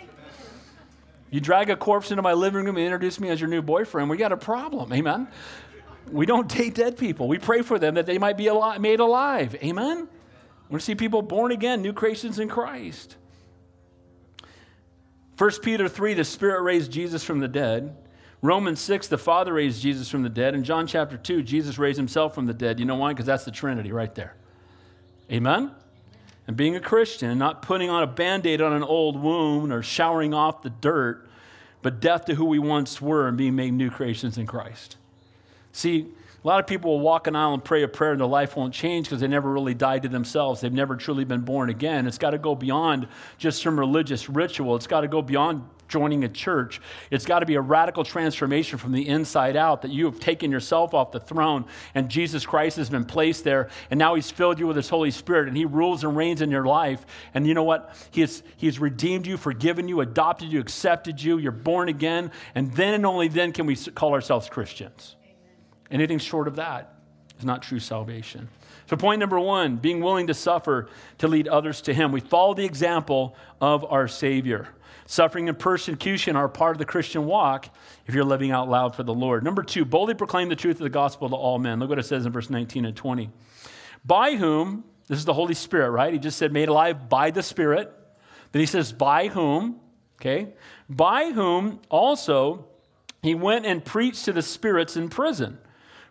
You drag a corpse into my living room and introduce me as your new boyfriend, we got a problem. Amen? We don't date dead people. We pray for them that they might be alive, made alive. Amen? We want to see people born again, new creations in Christ. 1 Peter 3, the Spirit raised Jesus from the dead. Romans 6, the Father raised Jesus from the dead. And John chapter 2, Jesus raised himself from the dead. You know why? Because that's the Trinity right there. Amen? And being a Christian, not putting on a band aid on an old wound or showering off the dirt, but death to who we once were and being made new creations in Christ. See, a lot of people will walk an aisle and pray a prayer and their life won't change because they never really died to themselves. They've never truly been born again. It's got to go beyond just some religious ritual. It's got to go beyond joining a church. It's got to be a radical transformation from the inside out that you have taken yourself off the throne and Jesus Christ has been placed there and now he's filled you with his Holy Spirit and he rules and reigns in your life. And you know what? He has, he has redeemed you, forgiven you, adopted you, accepted you. You're born again. And then and only then can we call ourselves Christians. Anything short of that is not true salvation. So, point number one being willing to suffer to lead others to Him. We follow the example of our Savior. Suffering and persecution are part of the Christian walk if you're living out loud for the Lord. Number two, boldly proclaim the truth of the gospel to all men. Look what it says in verse 19 and 20. By whom, this is the Holy Spirit, right? He just said, made alive by the Spirit. Then he says, by whom, okay? By whom also he went and preached to the spirits in prison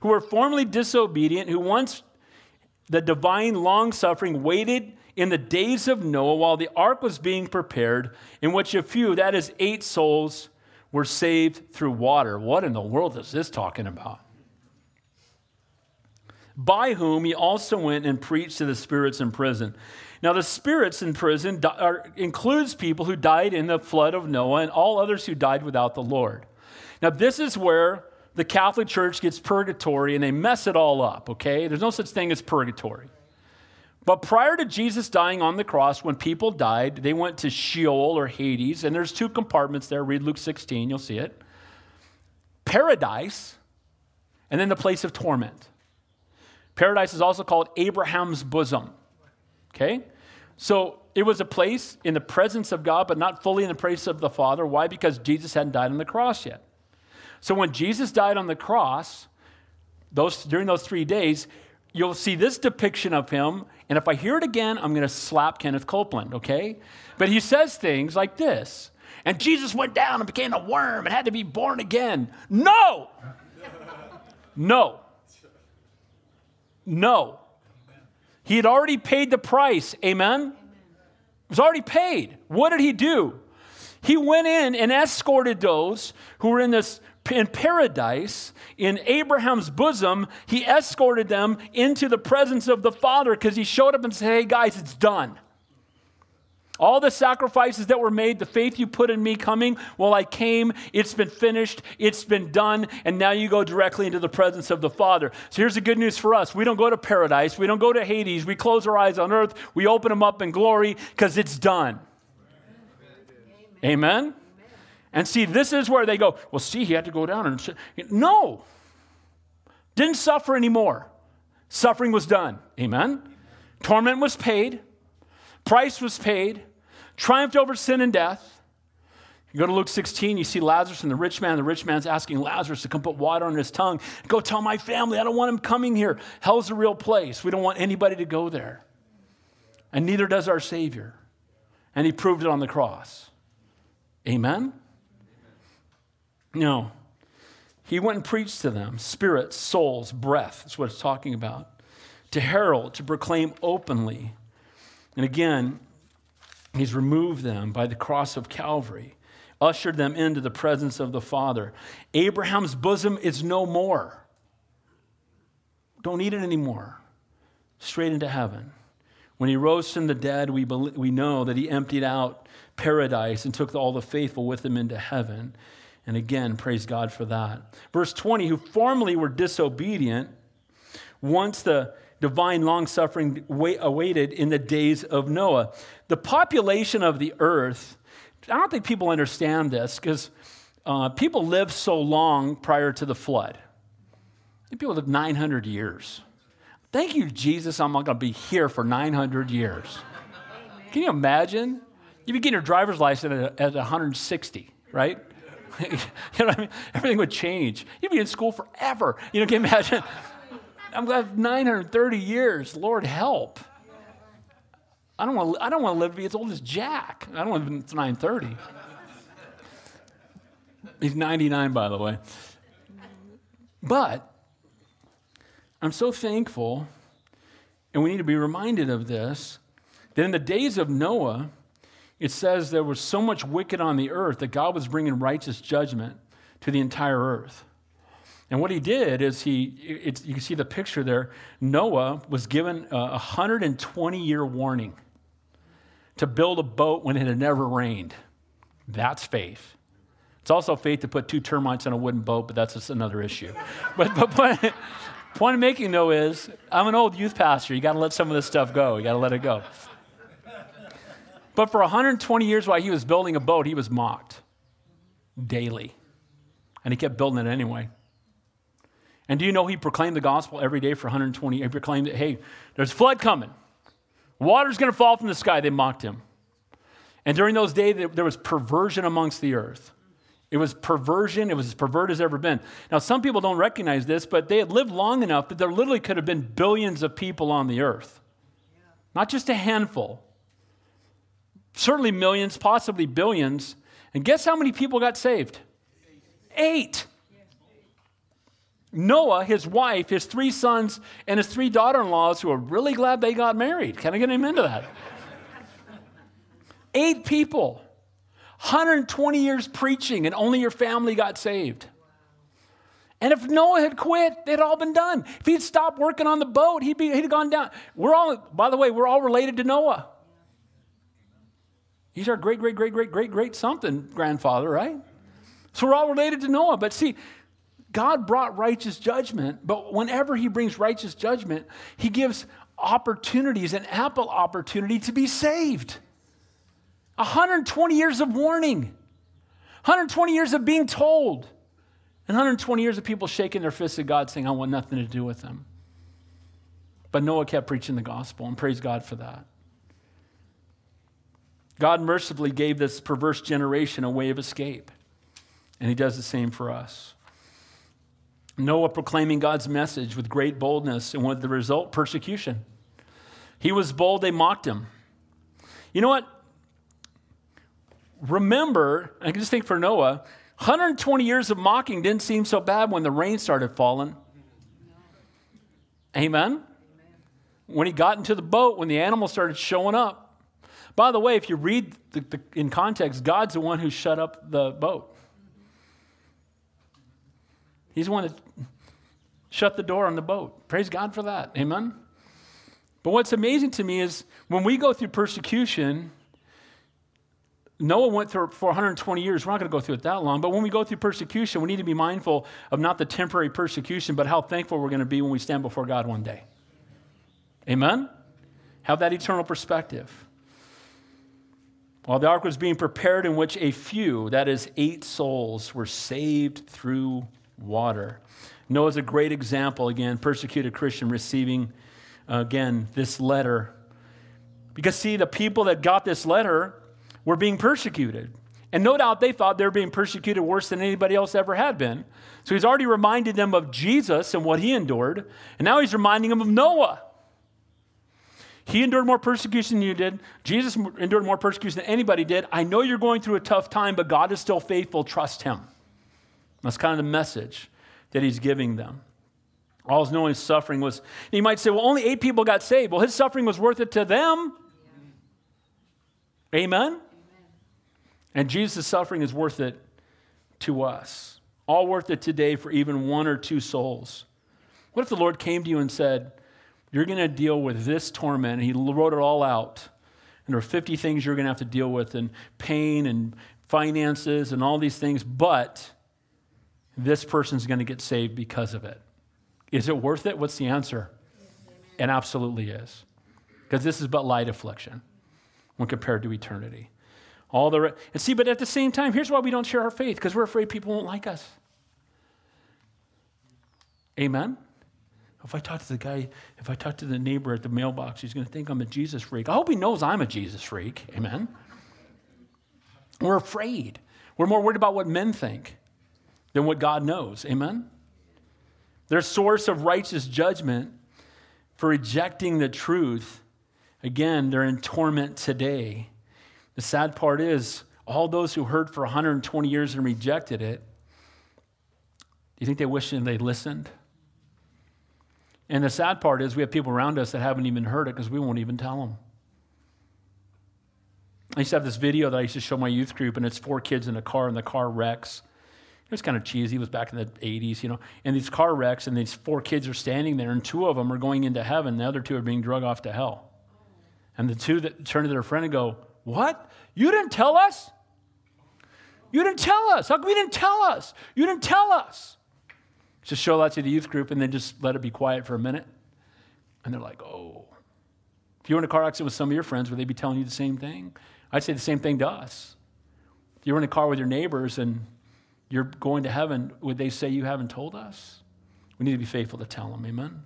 who were formerly disobedient, who once the divine long suffering waited in the days of Noah while the ark was being prepared, in which a few, that is, eight souls, were saved through water. What in the world is this talking about? By whom he also went and preached to the spirits in prison. Now, the spirits in prison are, includes people who died in the flood of Noah and all others who died without the Lord. Now, this is where the Catholic Church gets purgatory and they mess it all up, okay? There's no such thing as purgatory. But prior to Jesus dying on the cross, when people died, they went to Sheol or Hades, and there's two compartments there. Read Luke 16, you'll see it. Paradise, and then the place of torment. Paradise is also called Abraham's bosom. Okay? So it was a place in the presence of God, but not fully in the presence of the Father. Why? Because Jesus hadn't died on the cross yet. So when Jesus died on the cross, those, during those three days, you'll see this depiction of him. And if I hear it again, I'm going to slap Kenneth Copeland, okay? But he says things like this And Jesus went down and became a worm and had to be born again. No! No. No. He had already paid the price. Amen? It was already paid. What did he do? He went in and escorted those who were in this in paradise, in Abraham's bosom, he escorted them into the presence of the Father because he showed up and said, Hey guys, it's done. All the sacrifices that were made, the faith you put in me coming, well, I came, it's been finished, it's been done, and now you go directly into the presence of the Father. So here's the good news for us we don't go to paradise, we don't go to Hades, we close our eyes on earth, we open them up in glory because it's done. Amen? Amen? And see, this is where they go, well, see, he had to go down and. No! Didn't suffer anymore. Suffering was done. Amen? Torment was paid. Price was paid, triumphed over sin and death. You go to Luke 16, you see Lazarus and the rich man. The rich man's asking Lazarus to come put water on his tongue. Go tell my family, I don't want him coming here. Hell's a real place. We don't want anybody to go there. And neither does our Savior. And he proved it on the cross. Amen? No. He went and preached to them spirits, souls, breath. That's what it's talking about. To herald, to proclaim openly and again, he's removed them by the cross of Calvary, ushered them into the presence of the Father. Abraham's bosom is no more. Don't need it anymore. Straight into heaven. When he rose from the dead, we, believe, we know that he emptied out paradise and took all the faithful with him into heaven. And again, praise God for that. Verse 20, who formerly were disobedient, once the divine long suffering awaited in the days of Noah. The population of the earth, I don't think people understand this because uh, people lived so long prior to the flood. People lived 900 years. Thank you, Jesus. I'm not going to be here for 900 years. Can you imagine? You begin your driver's license at, at 160, right? you know what I mean? Everything would change. You'd be in school forever. You know, can you imagine? I'm glad 930 years. Lord help. I don't want I don't want to live to be as old as Jack. I don't want to live to 930. He's 99, by the way. But I'm so thankful, and we need to be reminded of this, that in the days of Noah, it says there was so much wicked on the earth that God was bringing righteous judgment to the entire earth. And what he did is he, you can see the picture there. Noah was given a 120 year warning to build a boat when it had never rained. That's faith. It's also faith to put two termites on a wooden boat, but that's just another issue. but, but point, point I'm making though is I'm an old youth pastor. You got to let some of this stuff go. You got to let it go. But for 120 years while he was building a boat, he was mocked daily. And he kept building it anyway. And do you know he proclaimed the gospel every day for 120? He proclaimed that, hey, there's flood coming. Water's going to fall from the sky. They mocked him. And during those days, there was perversion amongst the earth. It was perversion. It was as perverted as ever been. Now, some people don't recognize this, but they had lived long enough that there literally could have been billions of people on the earth. Not just a handful. Certainly millions, possibly billions. And guess how many people got saved? Eight. Noah, his wife, his three sons, and his three daughter in laws who are really glad they got married. Can I get him into that? Eight people. 120 years preaching, and only your family got saved. And if Noah had quit, they'd all been done. If he'd stopped working on the boat, he'd, be, he'd have gone down. We're all, by the way, we're all related to Noah. He's our great, great, great, great, great, great something grandfather, right? So we're all related to Noah. But see, God brought righteous judgment, but whenever he brings righteous judgment, he gives opportunities, an ample opportunity to be saved. 120 years of warning, 120 years of being told. And 120 years of people shaking their fists at God saying, I want nothing to do with them. But Noah kept preaching the gospel, and praise God for that. God mercifully gave this perverse generation a way of escape, and He does the same for us. Noah proclaiming God's message with great boldness, and with the result, persecution. He was bold, they mocked him. You know what? Remember, I can just think for Noah, 120 years of mocking didn't seem so bad when the rain started falling. Amen? When he got into the boat, when the animals started showing up. By the way, if you read the, the, in context, God's the one who shut up the boat. He's the one that shut the door on the boat. Praise God for that. Amen? But what's amazing to me is when we go through persecution, Noah went through for 120 years. We're not going to go through it that long. But when we go through persecution, we need to be mindful of not the temporary persecution, but how thankful we're going to be when we stand before God one day. Amen? Have that eternal perspective. While the ark was being prepared, in which a few, that is, eight souls, were saved through water. Noah's a great example, again, persecuted Christian receiving, again, this letter. Because, see, the people that got this letter, were being persecuted. And no doubt they thought they were being persecuted worse than anybody else ever had been. So he's already reminded them of Jesus and what he endured. And now he's reminding them of Noah. He endured more persecution than you did. Jesus endured more persecution than anybody did. I know you're going through a tough time, but God is still faithful. Trust him. That's kind of the message that he's giving them. All his knowing his suffering was, you might say, well, only eight people got saved. Well, his suffering was worth it to them. Amen? And Jesus' suffering is worth it to us. All worth it today for even one or two souls. What if the Lord came to you and said, You're going to deal with this torment? And He wrote it all out. And there are 50 things you're going to have to deal with, and pain and finances and all these things, but this person's going to get saved because of it. Is it worth it? What's the answer? It absolutely is. Because this is but light affliction when compared to eternity. All the re- and see, but at the same time, here's why we don't share our faith because we're afraid people won't like us. Amen. If I talk to the guy, if I talk to the neighbor at the mailbox, he's going to think I'm a Jesus freak. I hope he knows I'm a Jesus freak. Amen. We're afraid. We're more worried about what men think than what God knows. Amen. Their source of righteous judgment for rejecting the truth, again, they're in torment today. The sad part is, all those who heard for 120 years and rejected it, do you think they wish they listened? And the sad part is, we have people around us that haven't even heard it because we won't even tell them. I used to have this video that I used to show my youth group, and it's four kids in a car, and the car wrecks. It was kind of cheesy. It was back in the 80s, you know. And these car wrecks, and these four kids are standing there, and two of them are going into heaven. The other two are being drug off to hell. And the two that turn to their friend and go, what? You didn't tell us? You didn't tell us. How come you didn't tell us? You didn't tell us. Just show that to the youth group and then just let it be quiet for a minute. And they're like, oh. If you were in a car accident with some of your friends, would they be telling you the same thing? I'd say the same thing to us. If you were in a car with your neighbors and you're going to heaven, would they say you haven't told us? We need to be faithful to tell them. Amen.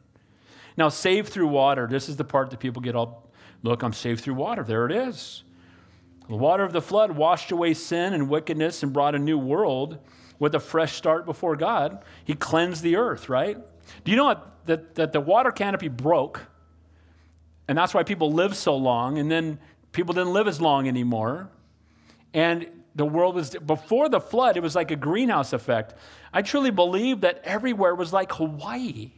Now, saved through water. This is the part that people get all, look, I'm saved through water. There it is. The water of the flood washed away sin and wickedness and brought a new world with a fresh start before God. He cleansed the earth, right? Do you know what? That, that the water canopy broke, and that's why people lived so long, and then people didn't live as long anymore. And the world was, before the flood, it was like a greenhouse effect. I truly believe that everywhere was like Hawaii.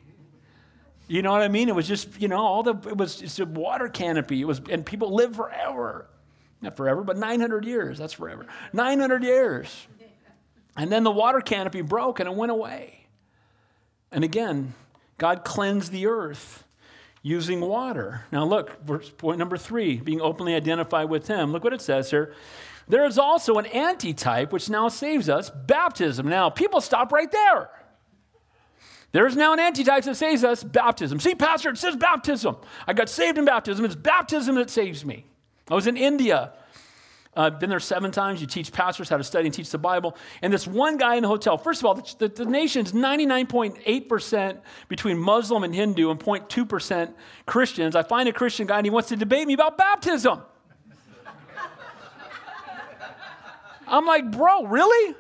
You know what I mean? It was just, you know, all the, it was just a water canopy. It was, and people live forever. Not forever, but 900 years. That's forever. 900 years. And then the water canopy broke and it went away. And again, God cleansed the earth using water. Now, look, verse, point number three being openly identified with Him. Look what it says here. There is also an antitype which now saves us baptism. Now, people stop right there. There is now an antitype that saves us baptism. See, Pastor, it says baptism. I got saved in baptism. It's baptism that saves me. I was in India. I've uh, been there seven times. You teach pastors how to study and teach the Bible. And this one guy in the hotel, first of all, the, the, the nation's 99.8% between Muslim and Hindu and 0.2% Christians. I find a Christian guy and he wants to debate me about baptism. I'm like, bro, really?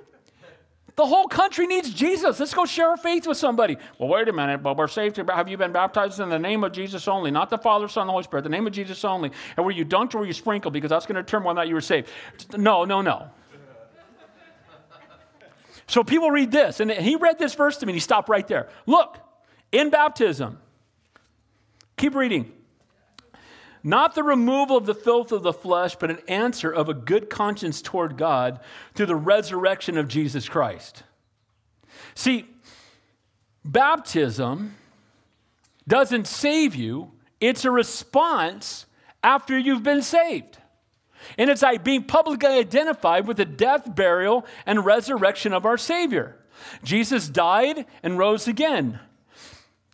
The whole country needs Jesus. Let's go share our faith with somebody. Well, wait a minute, but we're saved. Have you been baptized in the name of Jesus only? Not the Father, Son, the Holy Spirit, the name of Jesus only. And were you dunked or were you sprinkled? Because that's going to determine whether or not you were saved. No, no, no. So people read this, and he read this verse to me, and he stopped right there. Look, in baptism, keep reading. Not the removal of the filth of the flesh, but an answer of a good conscience toward God through the resurrection of Jesus Christ. See, baptism doesn't save you, it's a response after you've been saved. And it's like being publicly identified with the death, burial, and resurrection of our Savior. Jesus died and rose again.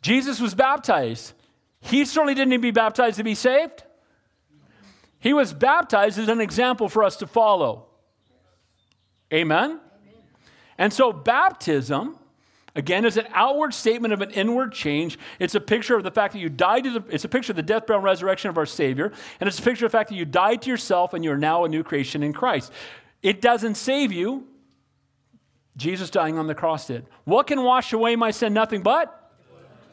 Jesus was baptized. He certainly didn't need to be baptized to be saved. He was baptized as an example for us to follow. Amen? And so, baptism, again, is an outward statement of an inward change. It's a picture of the fact that you died to the, it's a picture of the death, burial, and resurrection of our Savior. And it's a picture of the fact that you died to yourself and you're now a new creation in Christ. It doesn't save you. Jesus dying on the cross did. What can wash away my sin? Nothing but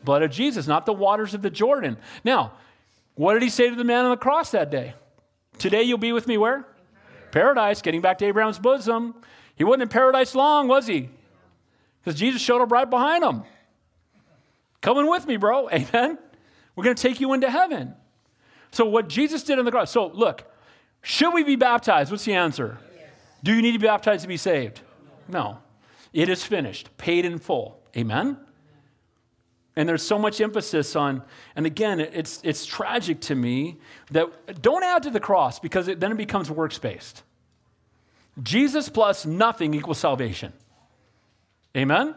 blood of Jesus, not the waters of the Jordan. Now, what did he say to the man on the cross that day? Today you'll be with me where? Paradise, getting back to Abraham's bosom. He wasn't in paradise long, was he? Because Jesus showed up right behind him. Coming with me, bro. Amen. We're going to take you into heaven. So, what Jesus did on the cross. So, look, should we be baptized? What's the answer? Yes. Do you need to be baptized to be saved? No. It is finished, paid in full. Amen. And there's so much emphasis on, and again, it's, it's tragic to me that don't add to the cross because it, then it becomes works based. Jesus plus nothing equals salvation. Amen?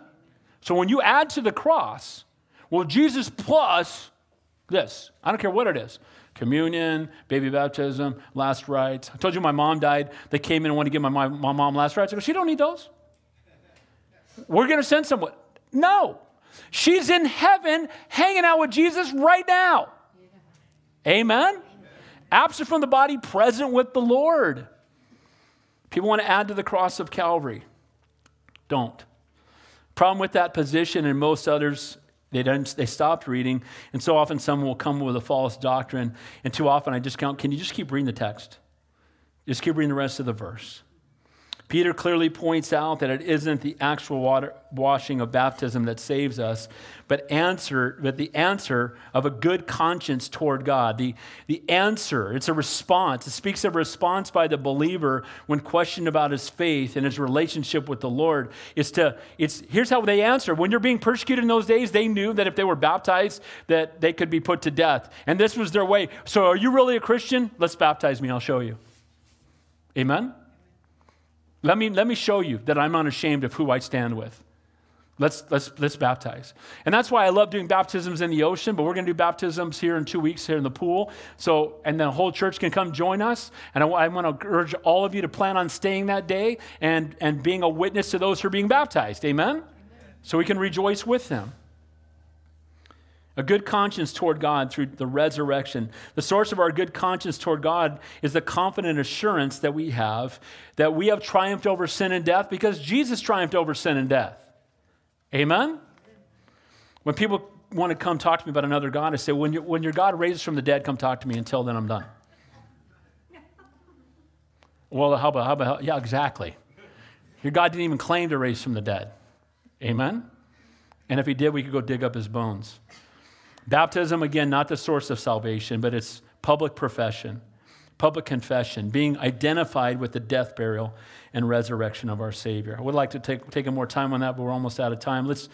So when you add to the cross, well, Jesus plus this, I don't care what it is communion, baby baptism, last rites. I told you my mom died. They came in and wanted to give my, my, my mom last rites. I go, she don't need those. We're going to send someone. No. She's in heaven hanging out with Jesus right now. Amen? Absent from the body, present with the Lord. People want to add to the cross of Calvary. Don't. Problem with that position and most others, they, don't, they stopped reading. And so often someone will come with a false doctrine. And too often I just count, can you just keep reading the text? Just keep reading the rest of the verse. Peter clearly points out that it isn't the actual water washing of baptism that saves us, but answer, but the answer of a good conscience toward God. The, the answer, it's a response. It speaks of response by the believer when questioned about his faith and his relationship with the Lord. Is to, it's here's how they answer. When you're being persecuted in those days, they knew that if they were baptized, that they could be put to death. And this was their way. So are you really a Christian? Let's baptize me, I'll show you. Amen? Let me, let me show you that I'm unashamed of who I stand with. Let's, let's, let's baptize. And that's why I love doing baptisms in the ocean, but we're going to do baptisms here in two weeks here in the pool. So, and the whole church can come join us. And I, I want to urge all of you to plan on staying that day and, and being a witness to those who are being baptized. Amen? Amen. So we can rejoice with them a good conscience toward God through the resurrection. The source of our good conscience toward God is the confident assurance that we have that we have triumphed over sin and death because Jesus triumphed over sin and death. Amen? When people want to come talk to me about another God, I say, when, you, when your God raises from the dead, come talk to me. Until then, I'm done. well, how about, how about, yeah, exactly. Your God didn't even claim to raise from the dead. Amen? And if he did, we could go dig up his bones. Baptism, again, not the source of salvation, but it's public profession. public confession, being identified with the death, burial, and resurrection of our Savior. I would like to take, take more time on that, but we're almost out of time. Let's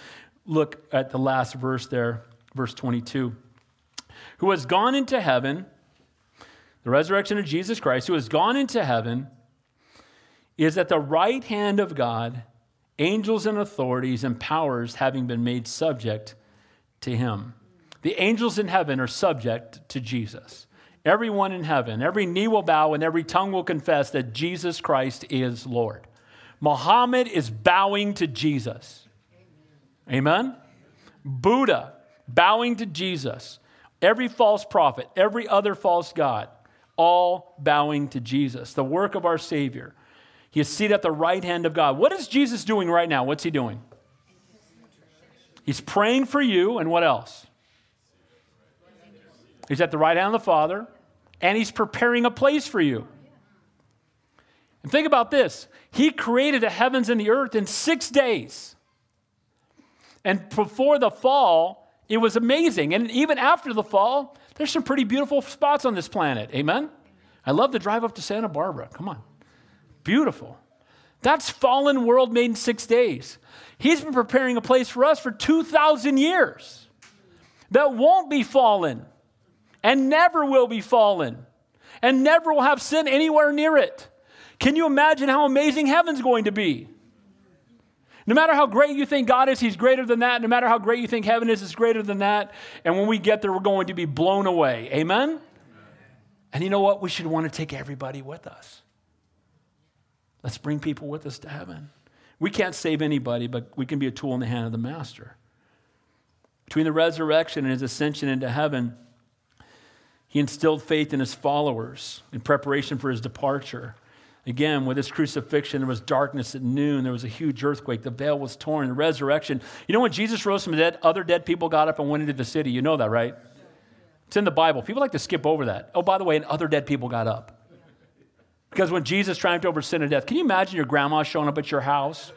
look at the last verse there, verse 22. Who has gone into heaven, the resurrection of Jesus Christ, who has gone into heaven, is at the right hand of God, angels and authorities and powers having been made subject to him. The angels in heaven are subject to Jesus. Everyone in heaven, every knee will bow and every tongue will confess that Jesus Christ is Lord. Muhammad is bowing to Jesus. Amen? Buddha bowing to Jesus. Every false prophet, every other false God, all bowing to Jesus, the work of our Savior. He is seated at the right hand of God. What is Jesus doing right now? What's he doing? He's praying for you, and what else? He's at the right hand of the Father, and he's preparing a place for you. And think about this He created the heavens and the earth in six days. And before the fall, it was amazing. And even after the fall, there's some pretty beautiful spots on this planet. Amen? I love to drive up to Santa Barbara. Come on. Beautiful. That's fallen world made in six days. He's been preparing a place for us for 2,000 years that won't be fallen and never will be fallen and never will have sin anywhere near it. Can you imagine how amazing heaven's going to be? No matter how great you think God is, He's greater than that. No matter how great you think heaven is, it's greater than that. And when we get there, we're going to be blown away. Amen? And you know what? We should want to take everybody with us. Let's bring people with us to heaven. We can't save anybody, but we can be a tool in the hand of the Master. Between the resurrection and his ascension into heaven, he instilled faith in his followers in preparation for his departure. Again, with his crucifixion, there was darkness at noon. There was a huge earthquake. The veil was torn. The resurrection. You know, when Jesus rose from the dead, other dead people got up and went into the city. You know that, right? It's in the Bible. People like to skip over that. Oh, by the way, and other dead people got up. Because when Jesus triumphed over sin and death, can you imagine your grandma showing up at your house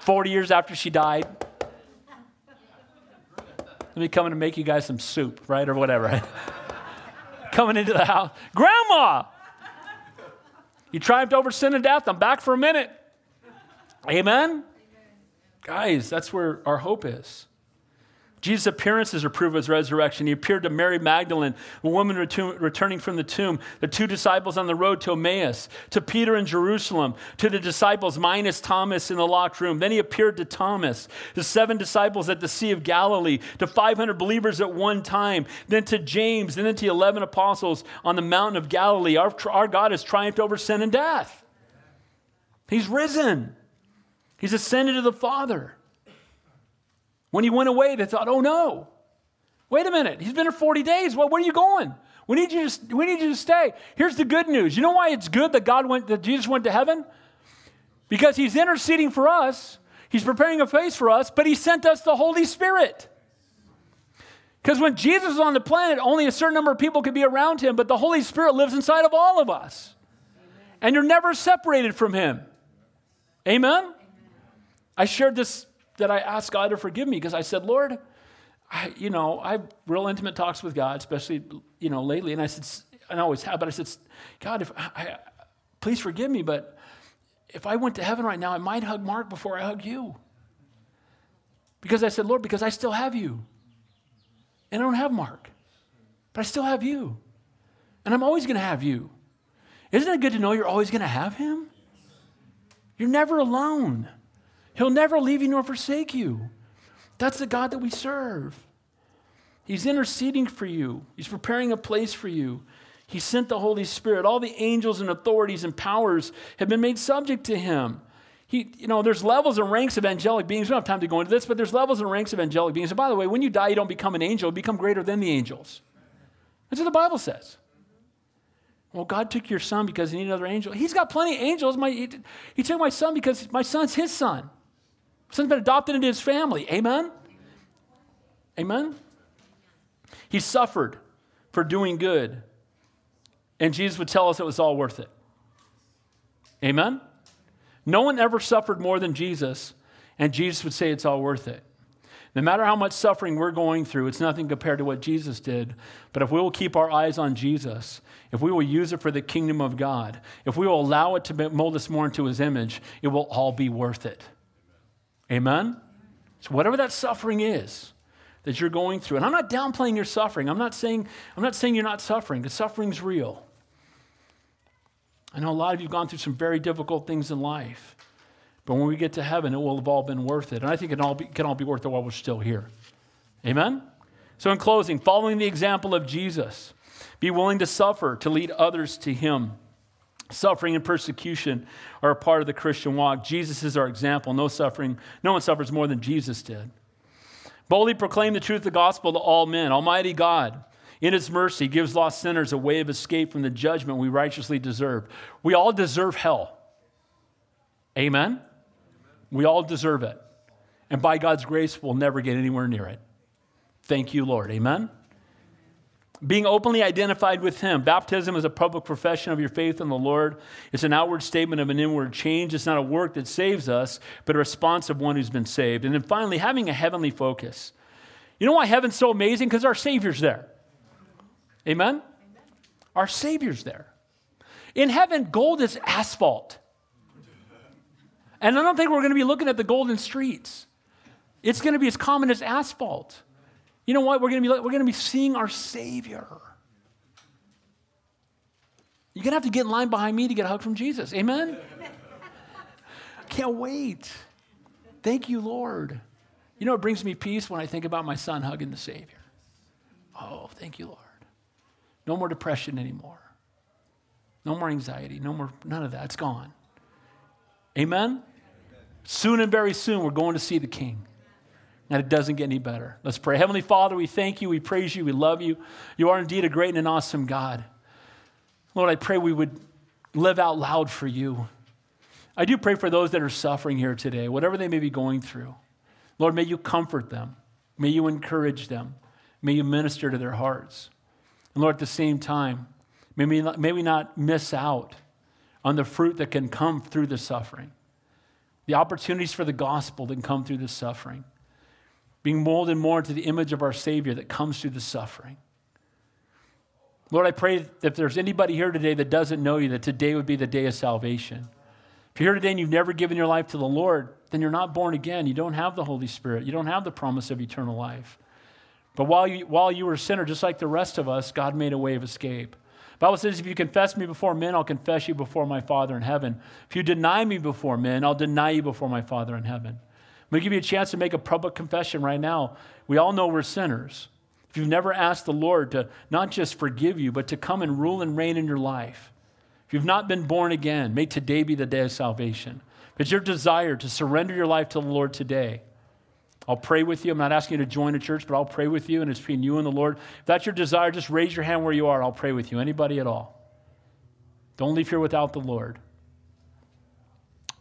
40 years after she died? Let me come in and make you guys some soup, right? Or whatever. Coming into the house. Grandma, you triumphed over sin and death. I'm back for a minute. Amen? Amen? Guys, that's where our hope is. Jesus' appearances are proof of his resurrection. He appeared to Mary Magdalene, a woman returning from the tomb, the two disciples on the road to Emmaus, to Peter in Jerusalem, to the disciples minus Thomas in the locked room. Then he appeared to Thomas, the seven disciples at the Sea of Galilee, to 500 believers at one time, then to James, and then to the 11 apostles on the mountain of Galilee. Our, our God has triumphed over sin and death. He's risen, he's ascended to the Father. When he went away, they thought, oh no, wait a minute, he's been here 40 days. Well, where are you going? We need you to, we need you to stay. Here's the good news. You know why it's good that God went, that Jesus went to heaven? Because he's interceding for us. He's preparing a place for us, but he sent us the Holy Spirit. Because when Jesus was on the planet, only a certain number of people could be around him, but the Holy Spirit lives inside of all of us. And you're never separated from him. Amen? I shared this that I asked God to forgive me because I said, Lord, I, you know, I have real intimate talks with God, especially, you know, lately. And I said, and I always have, but I said, God, if I, please forgive me, but if I went to heaven right now, I might hug Mark before I hug you. Because I said, Lord, because I still have you. And I don't have Mark, but I still have you. And I'm always going to have you. Isn't it good to know you're always going to have him? You're never alone. He'll never leave you nor forsake you. That's the God that we serve. He's interceding for you, He's preparing a place for you. He sent the Holy Spirit. All the angels and authorities and powers have been made subject to Him. He, you know, there's levels and ranks of angelic beings. We don't have time to go into this, but there's levels and ranks of angelic beings. And by the way, when you die, you don't become an angel, you become greater than the angels. That's what the Bible says. Well, God took your son because he needed another angel. He's got plenty of angels. My, he, he took my son because my son's his son. Son's been adopted into his family. Amen? Amen? He suffered for doing good. And Jesus would tell us it was all worth it. Amen? No one ever suffered more than Jesus, and Jesus would say it's all worth it. No matter how much suffering we're going through, it's nothing compared to what Jesus did. But if we will keep our eyes on Jesus, if we will use it for the kingdom of God, if we will allow it to mold us more into his image, it will all be worth it. Amen? So, whatever that suffering is that you're going through, and I'm not downplaying your suffering. I'm not saying, I'm not saying you're not suffering, because suffering's real. I know a lot of you have gone through some very difficult things in life. But when we get to heaven, it will have all been worth it. And I think it all be, can all be worth it while we're still here. Amen? So, in closing, following the example of Jesus, be willing to suffer to lead others to Him. Suffering and persecution are a part of the Christian walk. Jesus is our example. No suffering, no one suffers more than Jesus did. Boldly proclaim the truth of the gospel to all men. Almighty God, in His mercy, gives lost sinners a way of escape from the judgment we righteously deserve. We all deserve hell. Amen? We all deserve it. And by God's grace, we'll never get anywhere near it. Thank you, Lord. Amen? Being openly identified with Him. Baptism is a public profession of your faith in the Lord. It's an outward statement of an inward change. It's not a work that saves us, but a response of one who's been saved. And then finally, having a heavenly focus. You know why heaven's so amazing? Because our Savior's there. Amen? Amen? Our Savior's there. In heaven, gold is asphalt. And I don't think we're going to be looking at the golden streets. It's going to be as common as asphalt. You know what? We're going to be, we're going to be seeing our Savior. You're going to have to get in line behind me to get a hug from Jesus. Amen? Can't wait. Thank you, Lord. You know, it brings me peace when I think about my son hugging the Savior. Oh, thank you, Lord. No more depression anymore. No more anxiety. No more, none of that. It's gone. Amen? Soon and very soon, we're going to see the King. And it doesn't get any better. Let's pray. Heavenly Father, we thank you, we praise you, we love you. You are indeed a great and an awesome God. Lord, I pray we would live out loud for you. I do pray for those that are suffering here today, whatever they may be going through. Lord, may you comfort them. May you encourage them. May you minister to their hearts. And Lord, at the same time, may we not, may we not miss out on the fruit that can come through the suffering the opportunities for the gospel that come through the suffering, being molded more into the image of our Savior that comes through the suffering. Lord, I pray that if there's anybody here today that doesn't know you, that today would be the day of salvation. If you're here today and you've never given your life to the Lord, then you're not born again. You don't have the Holy Spirit. You don't have the promise of eternal life. But while you, while you were a sinner, just like the rest of us, God made a way of escape. Bible says, if you confess me before men, I'll confess you before my Father in heaven. If you deny me before men, I'll deny you before my Father in heaven. I'm going to give you a chance to make a public confession right now. We all know we're sinners. If you've never asked the Lord to not just forgive you, but to come and rule and reign in your life, if you've not been born again, may today be the day of salvation. If it's your desire to surrender your life to the Lord today, I'll pray with you. I'm not asking you to join a church, but I'll pray with you, and it's between you and the Lord. If that's your desire, just raise your hand where you are. I'll pray with you. Anybody at all. Don't leave here without the Lord.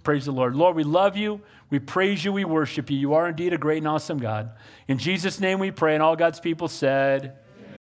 Praise the Lord. Lord, we love you. We praise you. We worship you. You are indeed a great and awesome God. In Jesus' name we pray, and all God's people said,